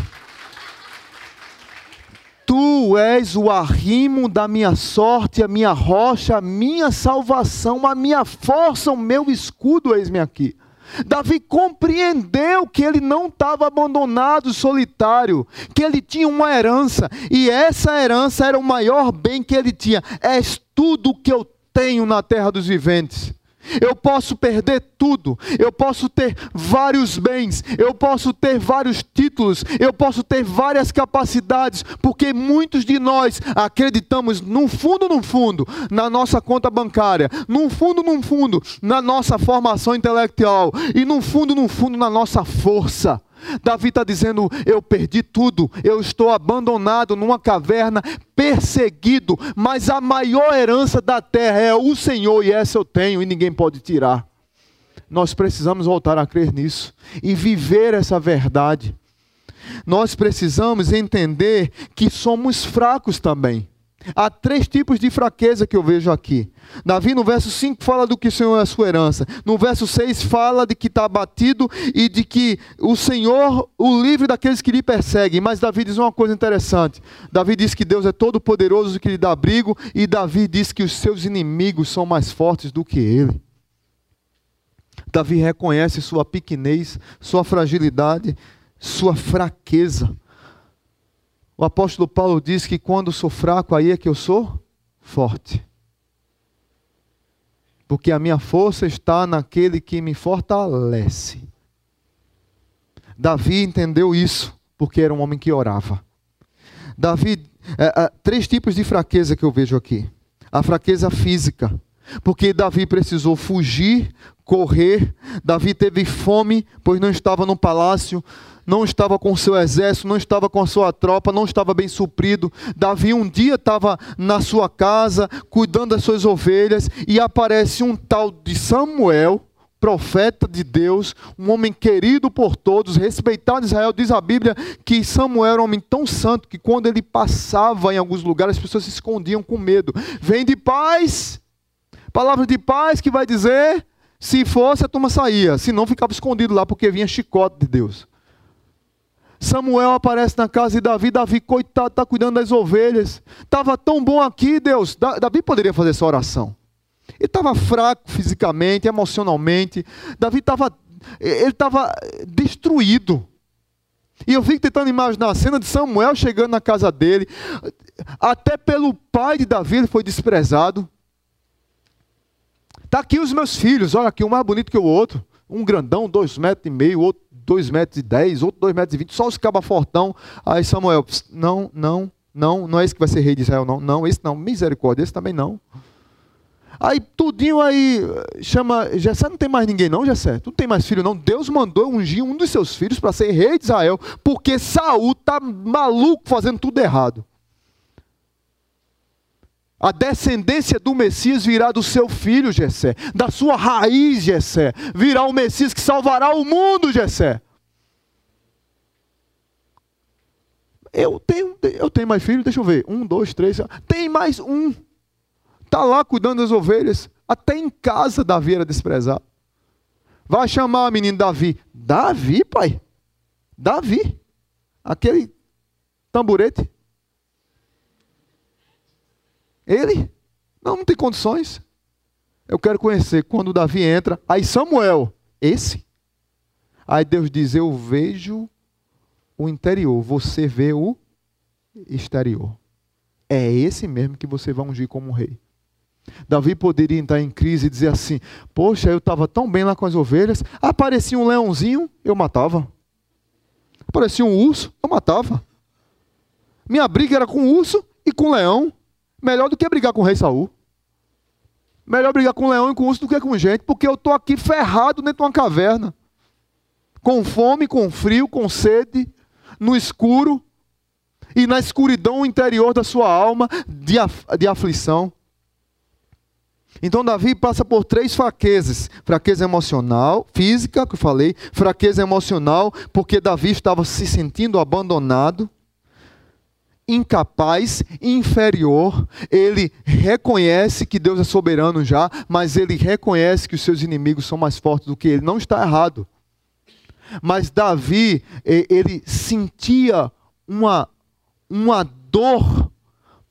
A: Tu és o arrimo da minha sorte, a minha rocha, a minha salvação, a minha força, o meu escudo, eis-me aqui. Davi compreendeu que ele não estava abandonado, solitário, que ele tinha uma herança, e essa herança era o maior bem que ele tinha. És tudo o que eu tenho na terra dos viventes. Eu posso perder tudo, eu posso ter vários bens, eu posso ter vários títulos, eu posso ter várias capacidades, porque muitos de nós acreditamos, no fundo, no fundo, na nossa conta bancária, no fundo, no fundo, na nossa formação intelectual, e no fundo, no fundo, na nossa força. Davi está dizendo: Eu perdi tudo, eu estou abandonado numa caverna, perseguido, mas a maior herança da terra é o Senhor, e essa eu tenho, e ninguém pode tirar. Nós precisamos voltar a crer nisso e viver essa verdade. Nós precisamos entender que somos fracos também. Há três tipos de fraqueza que eu vejo aqui. Davi, no verso 5, fala do que o Senhor é a sua herança. No verso 6, fala de que está abatido e de que o Senhor o livre daqueles que lhe perseguem. Mas Davi diz uma coisa interessante. Davi diz que Deus é todo poderoso que lhe dá abrigo. E Davi diz que os seus inimigos são mais fortes do que ele. Davi reconhece sua pequenez, sua fragilidade, sua fraqueza. O apóstolo Paulo diz que quando sou fraco, aí é que eu sou forte. Porque a minha força está naquele que me fortalece. Davi entendeu isso, porque era um homem que orava. Davi, é, é, três tipos de fraqueza que eu vejo aqui: a fraqueza física, porque Davi precisou fugir, correr. Davi teve fome, pois não estava no palácio não estava com seu exército, não estava com a sua tropa, não estava bem suprido. Davi um dia estava na sua casa, cuidando das suas ovelhas, e aparece um tal de Samuel, profeta de Deus, um homem querido por todos, respeitado em Israel. Diz a Bíblia que Samuel era um homem tão santo que quando ele passava em alguns lugares, as pessoas se escondiam com medo. Vem de paz, palavra de paz que vai dizer. Se fosse, a turma saía, se não, ficava escondido lá, porque vinha chicote de Deus. Samuel aparece na casa de Davi, Davi, coitado, está cuidando das ovelhas. Estava tão bom aqui, Deus. Davi poderia fazer essa oração. Ele estava fraco fisicamente, emocionalmente. Davi estava, ele estava destruído. E eu fico tentando imaginar a cena de Samuel chegando na casa dele. Até pelo pai de Davi ele foi desprezado. Está aqui os meus filhos, olha aqui, um mais bonito que o outro. Um grandão, dois metros e meio, outro dois metros e dez, outro dois metros e vinte, só os cabafortão. Aí Samuel, não, não, não, não é esse que vai ser rei de Israel, não. Não, esse não, misericórdia, esse também não. Aí tudinho aí chama, Jessé não tem mais ninguém não, Jessé? Tu não tem mais filho não? Deus mandou ungir um dos seus filhos para ser rei de Israel, porque Saul tá maluco fazendo tudo errado. A descendência do Messias virá do seu filho, Jessé, da sua raiz, Jessé. Virá o Messias que salvará o mundo, Jessé. Eu tenho, eu tenho mais filho, deixa eu ver. Um, dois, três. Tem mais um está lá cuidando das ovelhas. Até em casa Davi era desprezado. Vai chamar o menino Davi. Davi, pai? Davi. Aquele tamborete. Ele? Não, não tem condições. Eu quero conhecer. Quando Davi entra, aí Samuel, esse? Aí Deus diz: Eu vejo o interior, você vê o exterior. É esse mesmo que você vai ungir como rei. Davi poderia entrar em crise e dizer assim: Poxa, eu estava tão bem lá com as ovelhas, aparecia um leãozinho, eu matava. Aparecia um urso, eu matava. Minha briga era com o urso e com o leão. Melhor do que brigar com o rei Saul. Melhor brigar com o leão e com o urso do que com gente, porque eu estou aqui ferrado dentro de uma caverna. Com fome, com frio, com sede, no escuro e na escuridão interior da sua alma de, af de aflição. Então Davi passa por três fraquezas: fraqueza emocional, física, que eu falei, fraqueza emocional, porque Davi estava se sentindo abandonado, incapaz, inferior. Ele reconhece que Deus é soberano já, mas ele reconhece que os seus inimigos são mais fortes do que ele. Não está errado. Mas Davi, ele sentia uma, uma dor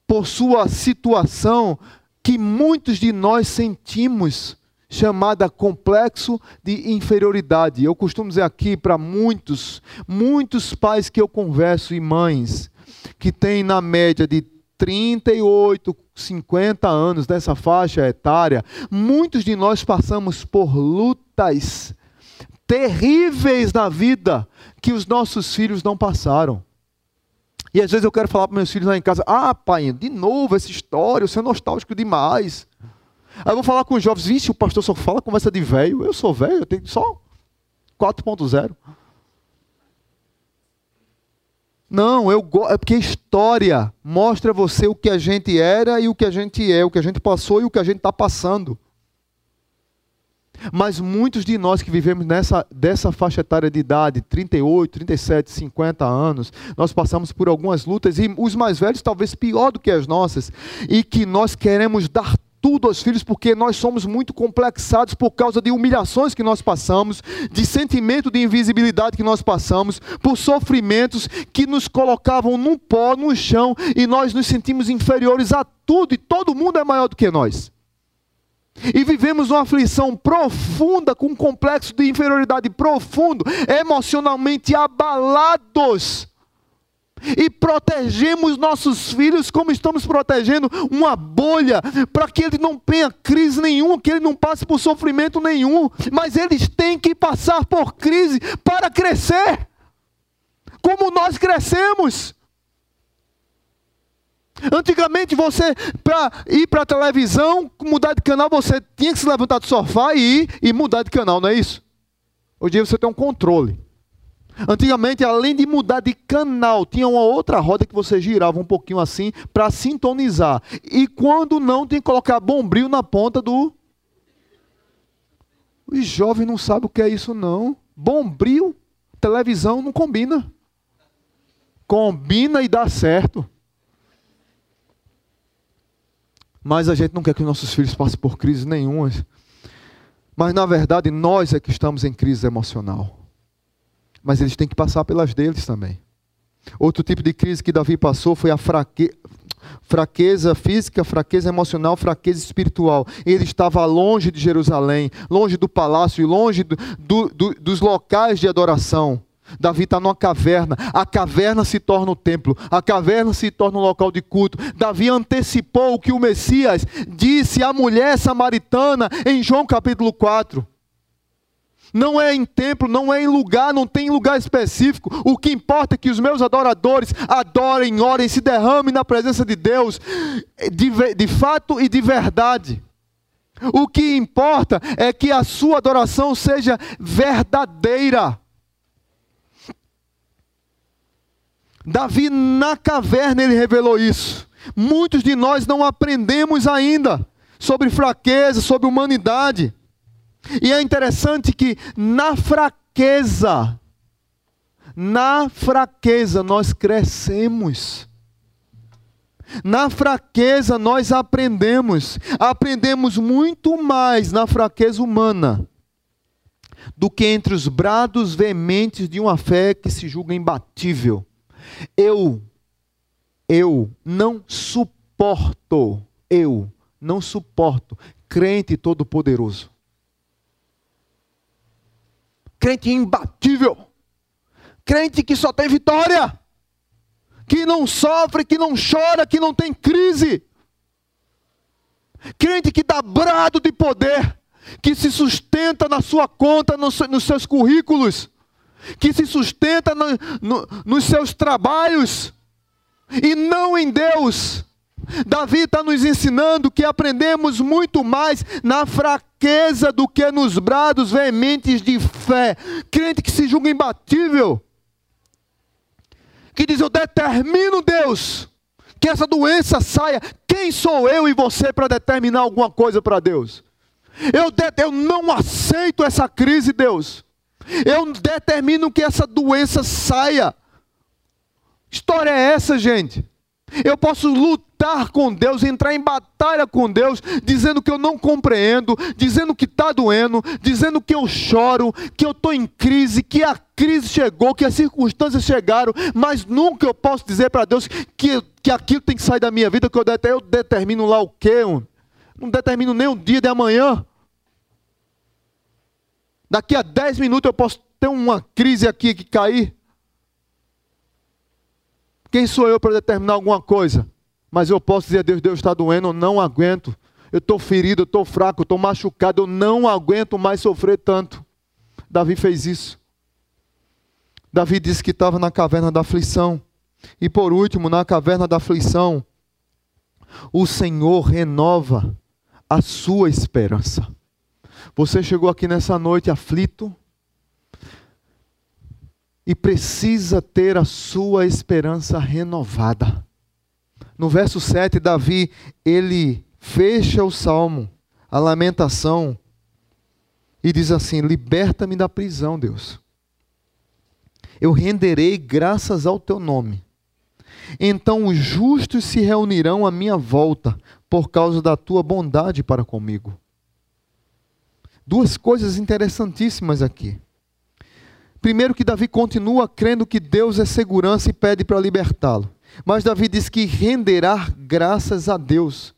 A: por sua situação que muitos de nós sentimos, chamada complexo de inferioridade. Eu costumo dizer aqui para muitos, muitos pais que eu converso e mães, que têm na média de 38, 50 anos dessa faixa etária, muitos de nós passamos por lutas terríveis na vida que os nossos filhos não passaram. E às vezes eu quero falar para meus filhos lá em casa: Ah, pai, de novo essa história, você é nostálgico demais. Aí eu vou falar com os jovens: Vixe, o pastor só fala conversa de velho. Eu sou velho, eu tenho só 4.0. Não, eu é porque história mostra a você o que a gente era e o que a gente é, o que a gente passou e o que a gente está passando. Mas muitos de nós que vivemos nessa dessa faixa etária de idade, 38, 37, 50 anos, nós passamos por algumas lutas e os mais velhos talvez pior do que as nossas, e que nós queremos dar tudo aos filhos porque nós somos muito complexados por causa de humilhações que nós passamos, de sentimento de invisibilidade que nós passamos, por sofrimentos que nos colocavam num pó, no chão, e nós nos sentimos inferiores a tudo e todo mundo é maior do que nós. E vivemos uma aflição profunda, com um complexo de inferioridade profundo, emocionalmente abalados. E protegemos nossos filhos como estamos protegendo uma bolha, para que ele não tenha crise nenhuma, que ele não passe por sofrimento nenhum. Mas eles têm que passar por crise para crescer, como nós crescemos. Antigamente você, para ir para a televisão, mudar de canal, você tinha que se levantar do sofá e ir e mudar de canal, não é isso? Hoje em dia você tem um controle. Antigamente, além de mudar de canal, tinha uma outra roda que você girava um pouquinho assim para sintonizar. E quando não, tem que colocar bombril na ponta do. Os jovens não sabem o que é isso, não. Bombril, televisão não combina. Combina e dá certo. Mas a gente não quer que nossos filhos passem por crise nenhuma. Mas na verdade nós é que estamos em crise emocional. Mas eles têm que passar pelas deles também. Outro tipo de crise que Davi passou foi a fraque... fraqueza física, fraqueza emocional, fraqueza espiritual. Ele estava longe de Jerusalém, longe do palácio, longe do, do, do, dos locais de adoração. Davi está numa caverna, a caverna se torna o templo, a caverna se torna um local de culto. Davi antecipou o que o Messias disse à mulher samaritana em João capítulo 4. Não é em templo, não é em lugar, não tem lugar específico. O que importa é que os meus adoradores adorem, orem, se derramem na presença de Deus, de, de fato e de verdade. O que importa é que a sua adoração seja verdadeira. Davi, na caverna, ele revelou isso. Muitos de nós não aprendemos ainda sobre fraqueza, sobre humanidade. E é interessante que na fraqueza, na fraqueza nós crescemos. Na fraqueza nós aprendemos, aprendemos muito mais na fraqueza humana do que entre os brados veementes de uma fé que se julga imbatível. Eu, eu não suporto, eu não suporto crente todo-poderoso crente imbatível, crente que só tem vitória, que não sofre, que não chora, que não tem crise, crente que dá brado de poder, que se sustenta na sua conta, nos, nos seus currículos, que se sustenta no, no, nos seus trabalhos, e não em Deus. Davi está nos ensinando que aprendemos muito mais na fraqueza do que nos brados veementes de fé. Crente que se julga imbatível, que diz: Eu determino, Deus, que essa doença saia. Quem sou eu e você para determinar alguma coisa para Deus? Eu, eu não aceito essa crise, Deus. Eu determino que essa doença saia. História é essa, gente? Eu posso lutar com Deus, entrar em batalha com Deus, dizendo que eu não compreendo, dizendo que está doendo, dizendo que eu choro, que eu estou em crise, que a crise chegou, que as circunstâncias chegaram, mas nunca eu posso dizer para Deus que, que aquilo tem que sair da minha vida, que eu, eu determino lá o quê? Não determino nem o dia de amanhã. Daqui a 10 minutos eu posso ter uma crise aqui que cair. Quem sou eu para determinar alguma coisa? Mas eu posso dizer a Deus: Deus está doendo, eu não aguento. Eu estou ferido, eu estou fraco, eu estou machucado, eu não aguento mais sofrer tanto. Davi fez isso. Davi disse que estava na caverna da aflição. E por último, na caverna da aflição, o Senhor renova a sua esperança. Você chegou aqui nessa noite aflito, e precisa ter a sua esperança renovada. No verso 7, Davi, ele fecha o salmo, a lamentação, e diz assim: Liberta-me da prisão, Deus. Eu renderei graças ao teu nome. Então os justos se reunirão à minha volta, por causa da tua bondade para comigo. Duas coisas interessantíssimas aqui. Primeiro, que Davi continua crendo que Deus é segurança e pede para libertá-lo. Mas Davi diz que renderá graças a Deus.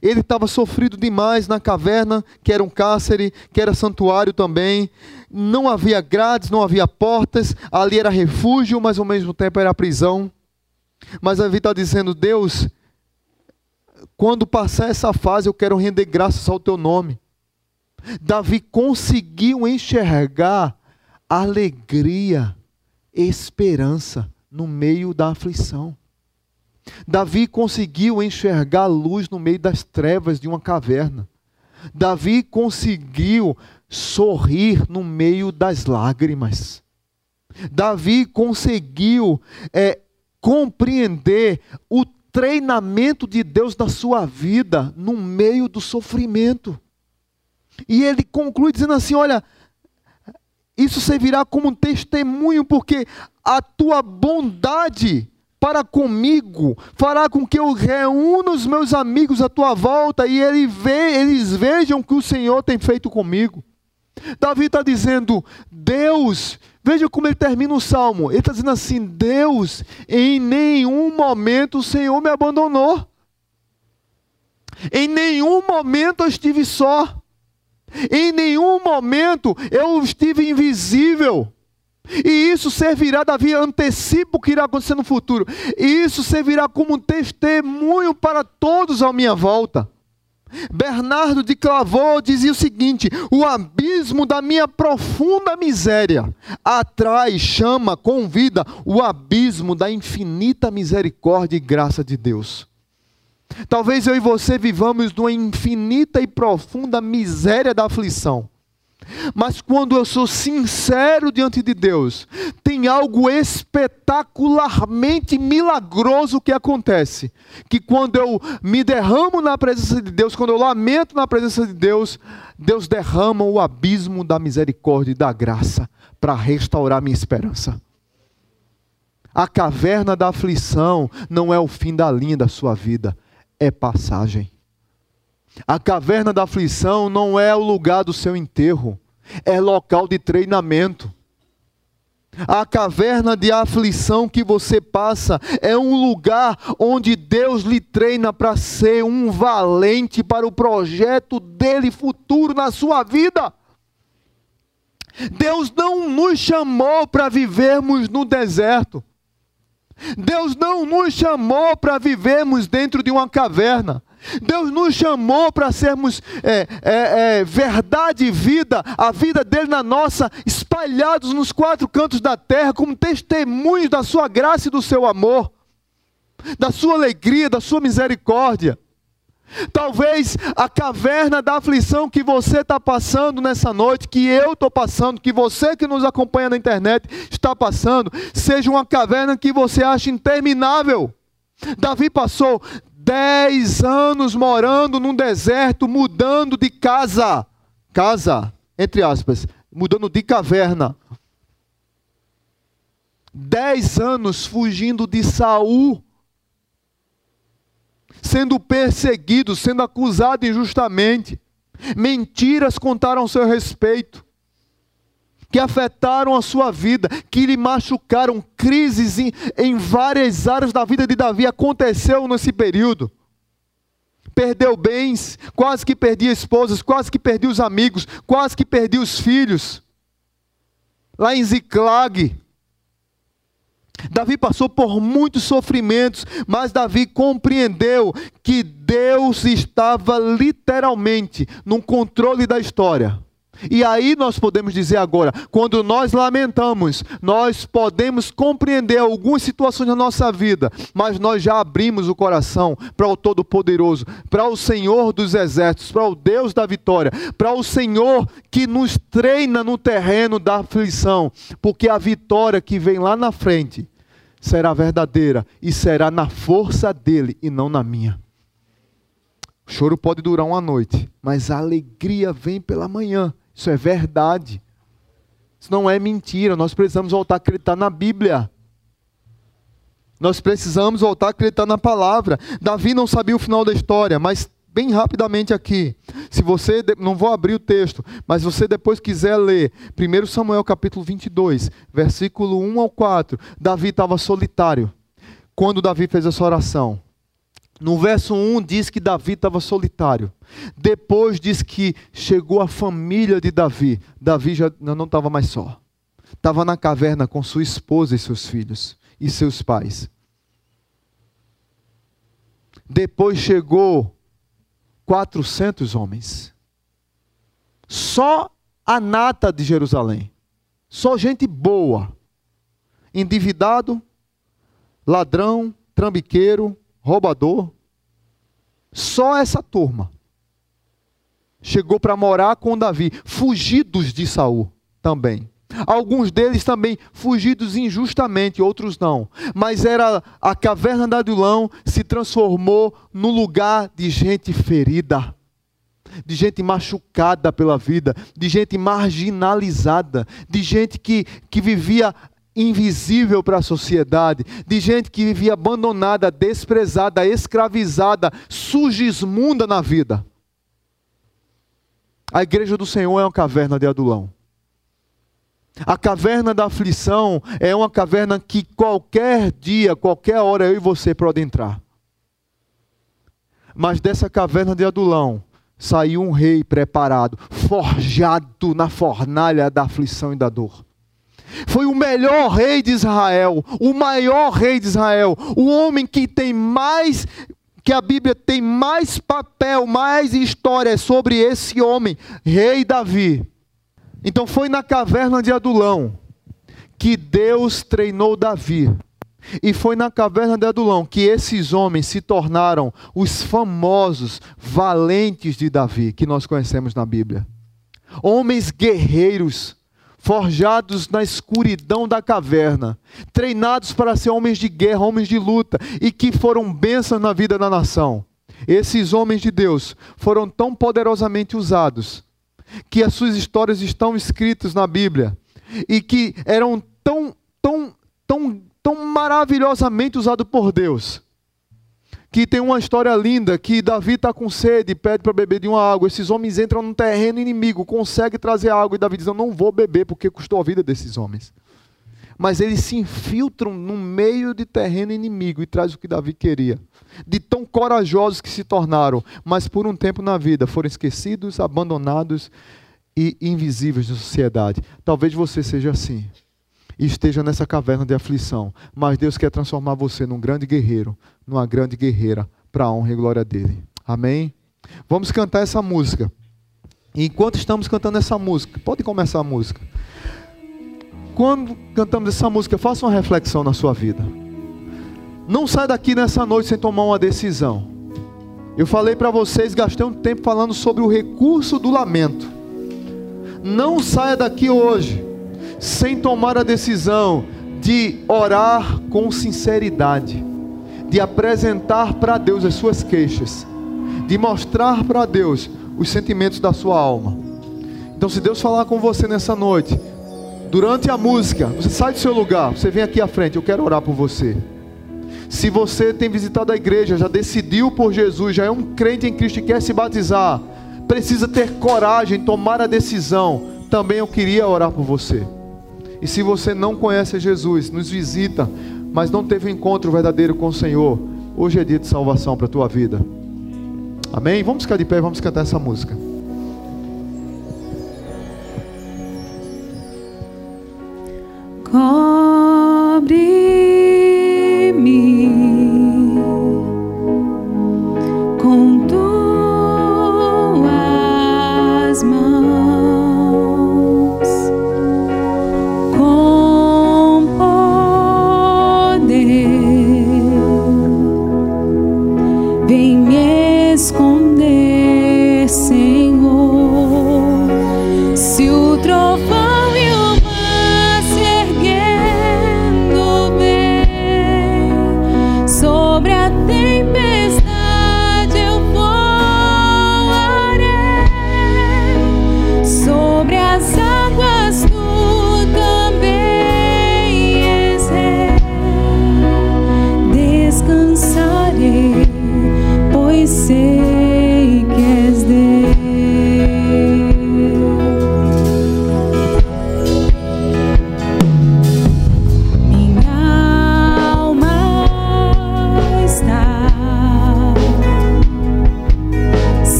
A: Ele estava sofrido demais na caverna, que era um cárcere, que era santuário também. Não havia grades, não havia portas, ali era refúgio, mas ao mesmo tempo era prisão. Mas Davi está dizendo: Deus, quando passar essa fase, eu quero render graças ao teu nome. Davi conseguiu enxergar alegria, esperança no meio da aflição. Davi conseguiu enxergar luz no meio das trevas de uma caverna. Davi conseguiu sorrir no meio das lágrimas. Davi conseguiu é, compreender o treinamento de Deus na sua vida no meio do sofrimento. E ele conclui dizendo assim: Olha, isso servirá como um testemunho, porque a tua bondade para comigo fará com que eu reúna os meus amigos à tua volta e eles, eles vejam o que o Senhor tem feito comigo. Davi está dizendo, Deus, veja como ele termina o salmo. Ele está dizendo assim: Deus, em nenhum momento o Senhor me abandonou. Em nenhum momento eu estive só. Em nenhum momento eu estive invisível. E isso servirá, Davi antecipa o que irá acontecer no futuro. E isso servirá como testemunho para todos à minha volta. Bernardo de Clavaux dizia o seguinte: o abismo da minha profunda miséria atrai, chama, convida o abismo da infinita misericórdia e graça de Deus. Talvez eu e você vivamos numa infinita e profunda miséria da aflição. Mas quando eu sou sincero diante de Deus, tem algo espetacularmente milagroso que acontece. Que quando eu me derramo na presença de Deus, quando eu lamento na presença de Deus, Deus derrama o abismo da misericórdia e da graça para restaurar minha esperança. A caverna da aflição não é o fim da linha da sua vida, é passagem. A caverna da aflição não é o lugar do seu enterro, é local de treinamento. A caverna de aflição que você passa é um lugar onde Deus lhe treina para ser um valente para o projeto dele futuro na sua vida. Deus não nos chamou para vivermos no deserto. Deus não nos chamou para vivermos dentro de uma caverna. Deus nos chamou para sermos é, é, é, verdade e vida, a vida dele na nossa, espalhados nos quatro cantos da terra, como testemunhos da sua graça e do seu amor, da sua alegria, da sua misericórdia. Talvez a caverna da aflição que você está passando nessa noite, que eu estou passando, que você que nos acompanha na internet está passando, seja uma caverna que você acha interminável. Davi passou dez anos morando num deserto, mudando de casa. Casa, entre aspas, mudando de caverna. Dez anos fugindo de Saul sendo perseguido, sendo acusado injustamente. Mentiras contaram a seu respeito, que afetaram a sua vida, que lhe machucaram. Crises em, em várias áreas da vida de Davi aconteceu nesse período. Perdeu bens, quase que perdia esposas, quase que perdia os amigos, quase que perdia os filhos. Lá em Ziclag, Davi passou por muitos sofrimentos, mas Davi compreendeu que Deus estava literalmente no controle da história. E aí nós podemos dizer agora, quando nós lamentamos, nós podemos compreender algumas situações na nossa vida, mas nós já abrimos o coração para o Todo-Poderoso, para o Senhor dos Exércitos, para o Deus da vitória, para o Senhor que nos treina no terreno da aflição, porque a vitória que vem lá na frente será verdadeira e será na força dele e não na minha. O choro pode durar uma noite, mas a alegria vem pela manhã. Isso é verdade. Isso não é mentira. Nós precisamos voltar a acreditar na Bíblia. Nós precisamos voltar a acreditar na palavra. Davi não sabia o final da história, mas bem rapidamente aqui. Se você, não vou abrir o texto, mas você depois quiser ler 1 Samuel capítulo 22, versículo 1 ao 4, Davi estava solitário. Quando Davi fez essa oração, no verso 1 diz que Davi estava solitário. Depois diz que chegou a família de Davi. Davi já não estava mais só. Estava na caverna com sua esposa e seus filhos e seus pais. Depois chegou 400 homens. Só a nata de Jerusalém. Só gente boa. Endividado, ladrão, trambiqueiro, roubador. Só essa turma chegou para morar com Davi, fugidos de Saul também. Alguns deles também fugidos injustamente, outros não. Mas era a caverna da Adulão se transformou no lugar de gente ferida, de gente machucada pela vida, de gente marginalizada, de gente que, que vivia invisível para a sociedade, de gente que vivia abandonada, desprezada, escravizada, sugismunda na vida. A igreja do Senhor é uma caverna de adulão. A caverna da aflição é uma caverna que qualquer dia, qualquer hora eu e você pode entrar. Mas dessa caverna de adulão saiu um rei preparado, forjado na fornalha da aflição e da dor Foi o melhor rei de Israel, o maior rei de Israel, o homem que tem mais que a Bíblia tem mais papel, mais história sobre esse homem, rei Davi. Então foi na caverna de Adulão que Deus treinou Davi. E foi na caverna de Adulão que esses homens se tornaram os famosos valentes de Davi, que nós conhecemos na Bíblia. Homens guerreiros, forjados na escuridão da caverna, treinados para ser homens de guerra, homens de luta, e que foram bênçãos na vida da nação. Esses homens de Deus foram tão poderosamente usados que as suas histórias estão escritas na Bíblia e que eram tão, tão, tão, tão maravilhosamente usados por Deus. Que tem uma história linda que Davi está com sede, pede para beber de uma água. Esses homens entram num terreno inimigo, conseguem trazer água e Davi diz: Eu não vou beber porque custou a vida desses homens. Mas eles se infiltram no meio de terreno inimigo e traz o que Davi queria. De tão corajosos que se tornaram, mas por um tempo na vida foram esquecidos, abandonados e invisíveis na sociedade. Talvez você seja assim e esteja nessa caverna de aflição, mas Deus quer transformar você num grande guerreiro, numa grande guerreira, para a honra e glória dele. Amém? Vamos cantar essa música. Enquanto estamos cantando essa música, pode começar a música. Quando cantamos essa música, faça uma reflexão na sua vida. Não sai daqui nessa noite sem tomar uma decisão. Eu falei para vocês, gastei um tempo falando sobre o recurso do lamento. Não saia daqui hoje sem tomar a decisão de orar com sinceridade, de apresentar para Deus as suas queixas, de mostrar para Deus os sentimentos da sua alma. Então, se Deus falar com você nessa noite, durante a música, você sai do seu lugar, você vem aqui à frente, eu quero orar por você. Se você tem visitado a igreja, já decidiu por Jesus, já é um crente em Cristo e quer se batizar, precisa ter coragem, tomar a decisão. Também eu queria orar por você. E se você não conhece Jesus, nos visita, mas não teve um encontro verdadeiro com o Senhor, hoje é dia de salvação para a tua vida. Amém? Vamos ficar de pé, vamos cantar essa música.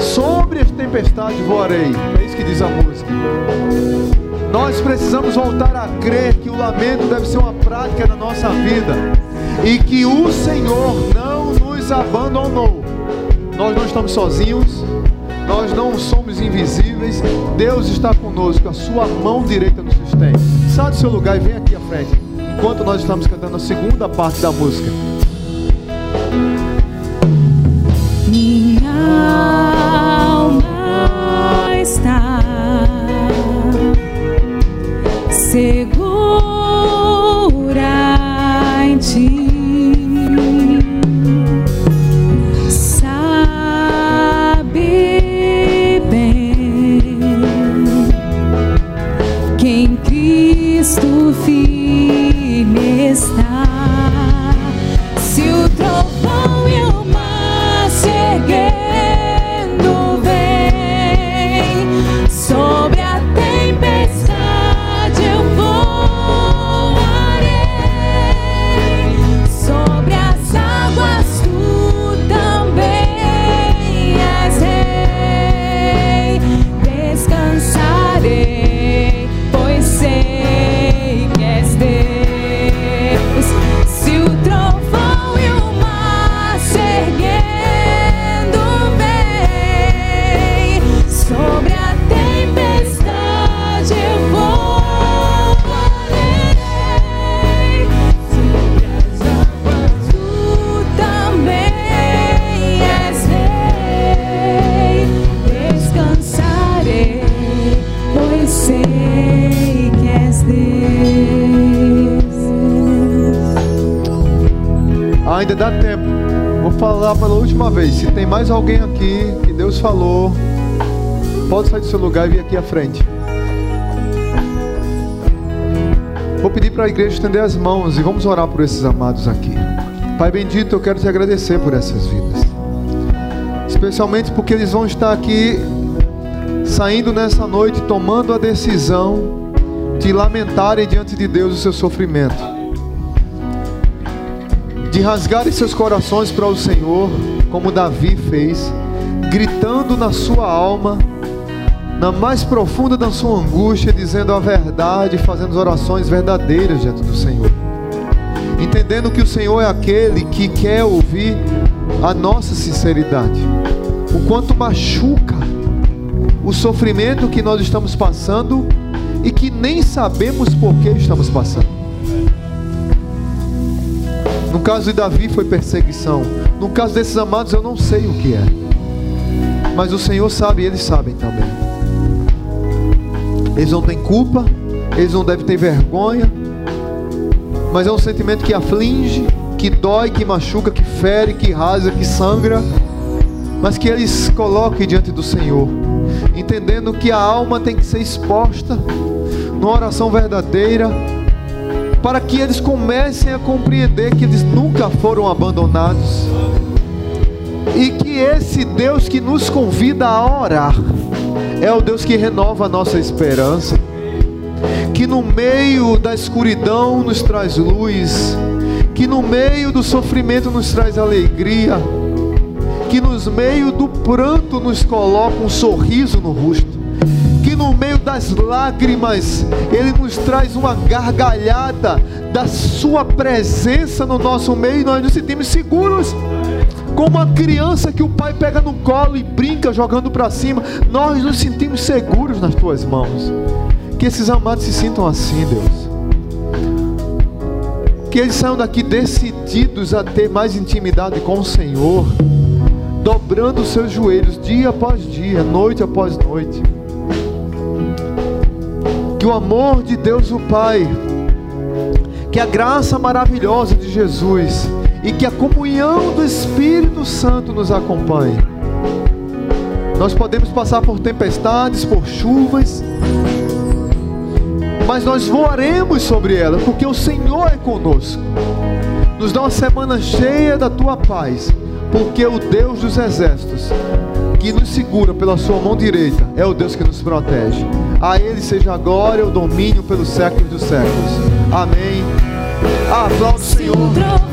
A: Sobre as tempestades voarei. É isso que diz a música. Nós precisamos voltar a crer que o lamento deve ser uma prática na nossa vida e que o Senhor não nos abandonou. Nós não estamos sozinhos, nós não somos invisíveis. Deus está conosco, a sua mão direita nos sustém. Sai do seu lugar e vem aqui à frente, enquanto nós estamos cantando a segunda parte da música.
B: Minha segura
A: Ainda dá tempo. Vou falar pela última vez. Se tem mais alguém aqui que Deus falou, pode sair do seu lugar e vir aqui à frente. Vou pedir para a igreja estender as mãos e vamos orar por esses amados aqui. Pai bendito, eu quero te agradecer por essas vidas. Especialmente porque eles vão estar aqui saindo nessa noite tomando a decisão de lamentarem diante de Deus o seu sofrimento de rasgarem seus corações para o Senhor, como Davi fez, gritando na sua alma, na mais profunda da sua angústia, dizendo a verdade, fazendo orações verdadeiras diante do Senhor. Entendendo que o Senhor é aquele que quer ouvir a nossa sinceridade. O quanto machuca o sofrimento que nós estamos passando e que nem sabemos por que estamos passando. Caso de Davi foi perseguição. No caso desses amados eu não sei o que é. Mas o Senhor sabe e eles sabem também. Eles não têm culpa, eles não devem ter vergonha. Mas é um sentimento que aflige, que dói, que machuca, que fere, que rasga, que sangra. Mas que eles coloquem diante do Senhor, entendendo que a alma tem que ser exposta numa oração verdadeira para que eles comecem a compreender que eles nunca foram abandonados. E que esse Deus que nos convida a orar é o Deus que renova a nossa esperança, que no meio da escuridão nos traz luz, que no meio do sofrimento nos traz alegria, que nos meio do pranto nos coloca um sorriso no rosto que no meio das lágrimas Ele nos traz uma gargalhada da Sua presença no nosso meio e nós nos sentimos seguros. Como uma criança que o pai pega no colo e brinca jogando para cima, nós nos sentimos seguros nas tuas mãos. Que esses amados se sintam assim, Deus. Que eles saiam daqui decididos a ter mais intimidade com o Senhor, dobrando os seus joelhos dia após dia, noite após noite que o amor de Deus o Pai, que a graça maravilhosa de Jesus e que a comunhão do Espírito Santo nos acompanhe. Nós podemos passar por tempestades, por chuvas, mas nós voaremos sobre elas, porque o Senhor é conosco. Nos dá uma semana cheia da tua paz, porque o Deus dos exércitos que nos segura pela sua mão direita é o Deus que nos protege. A Ele seja a glória, o domínio pelos séculos dos séculos. Amém. O Senhor.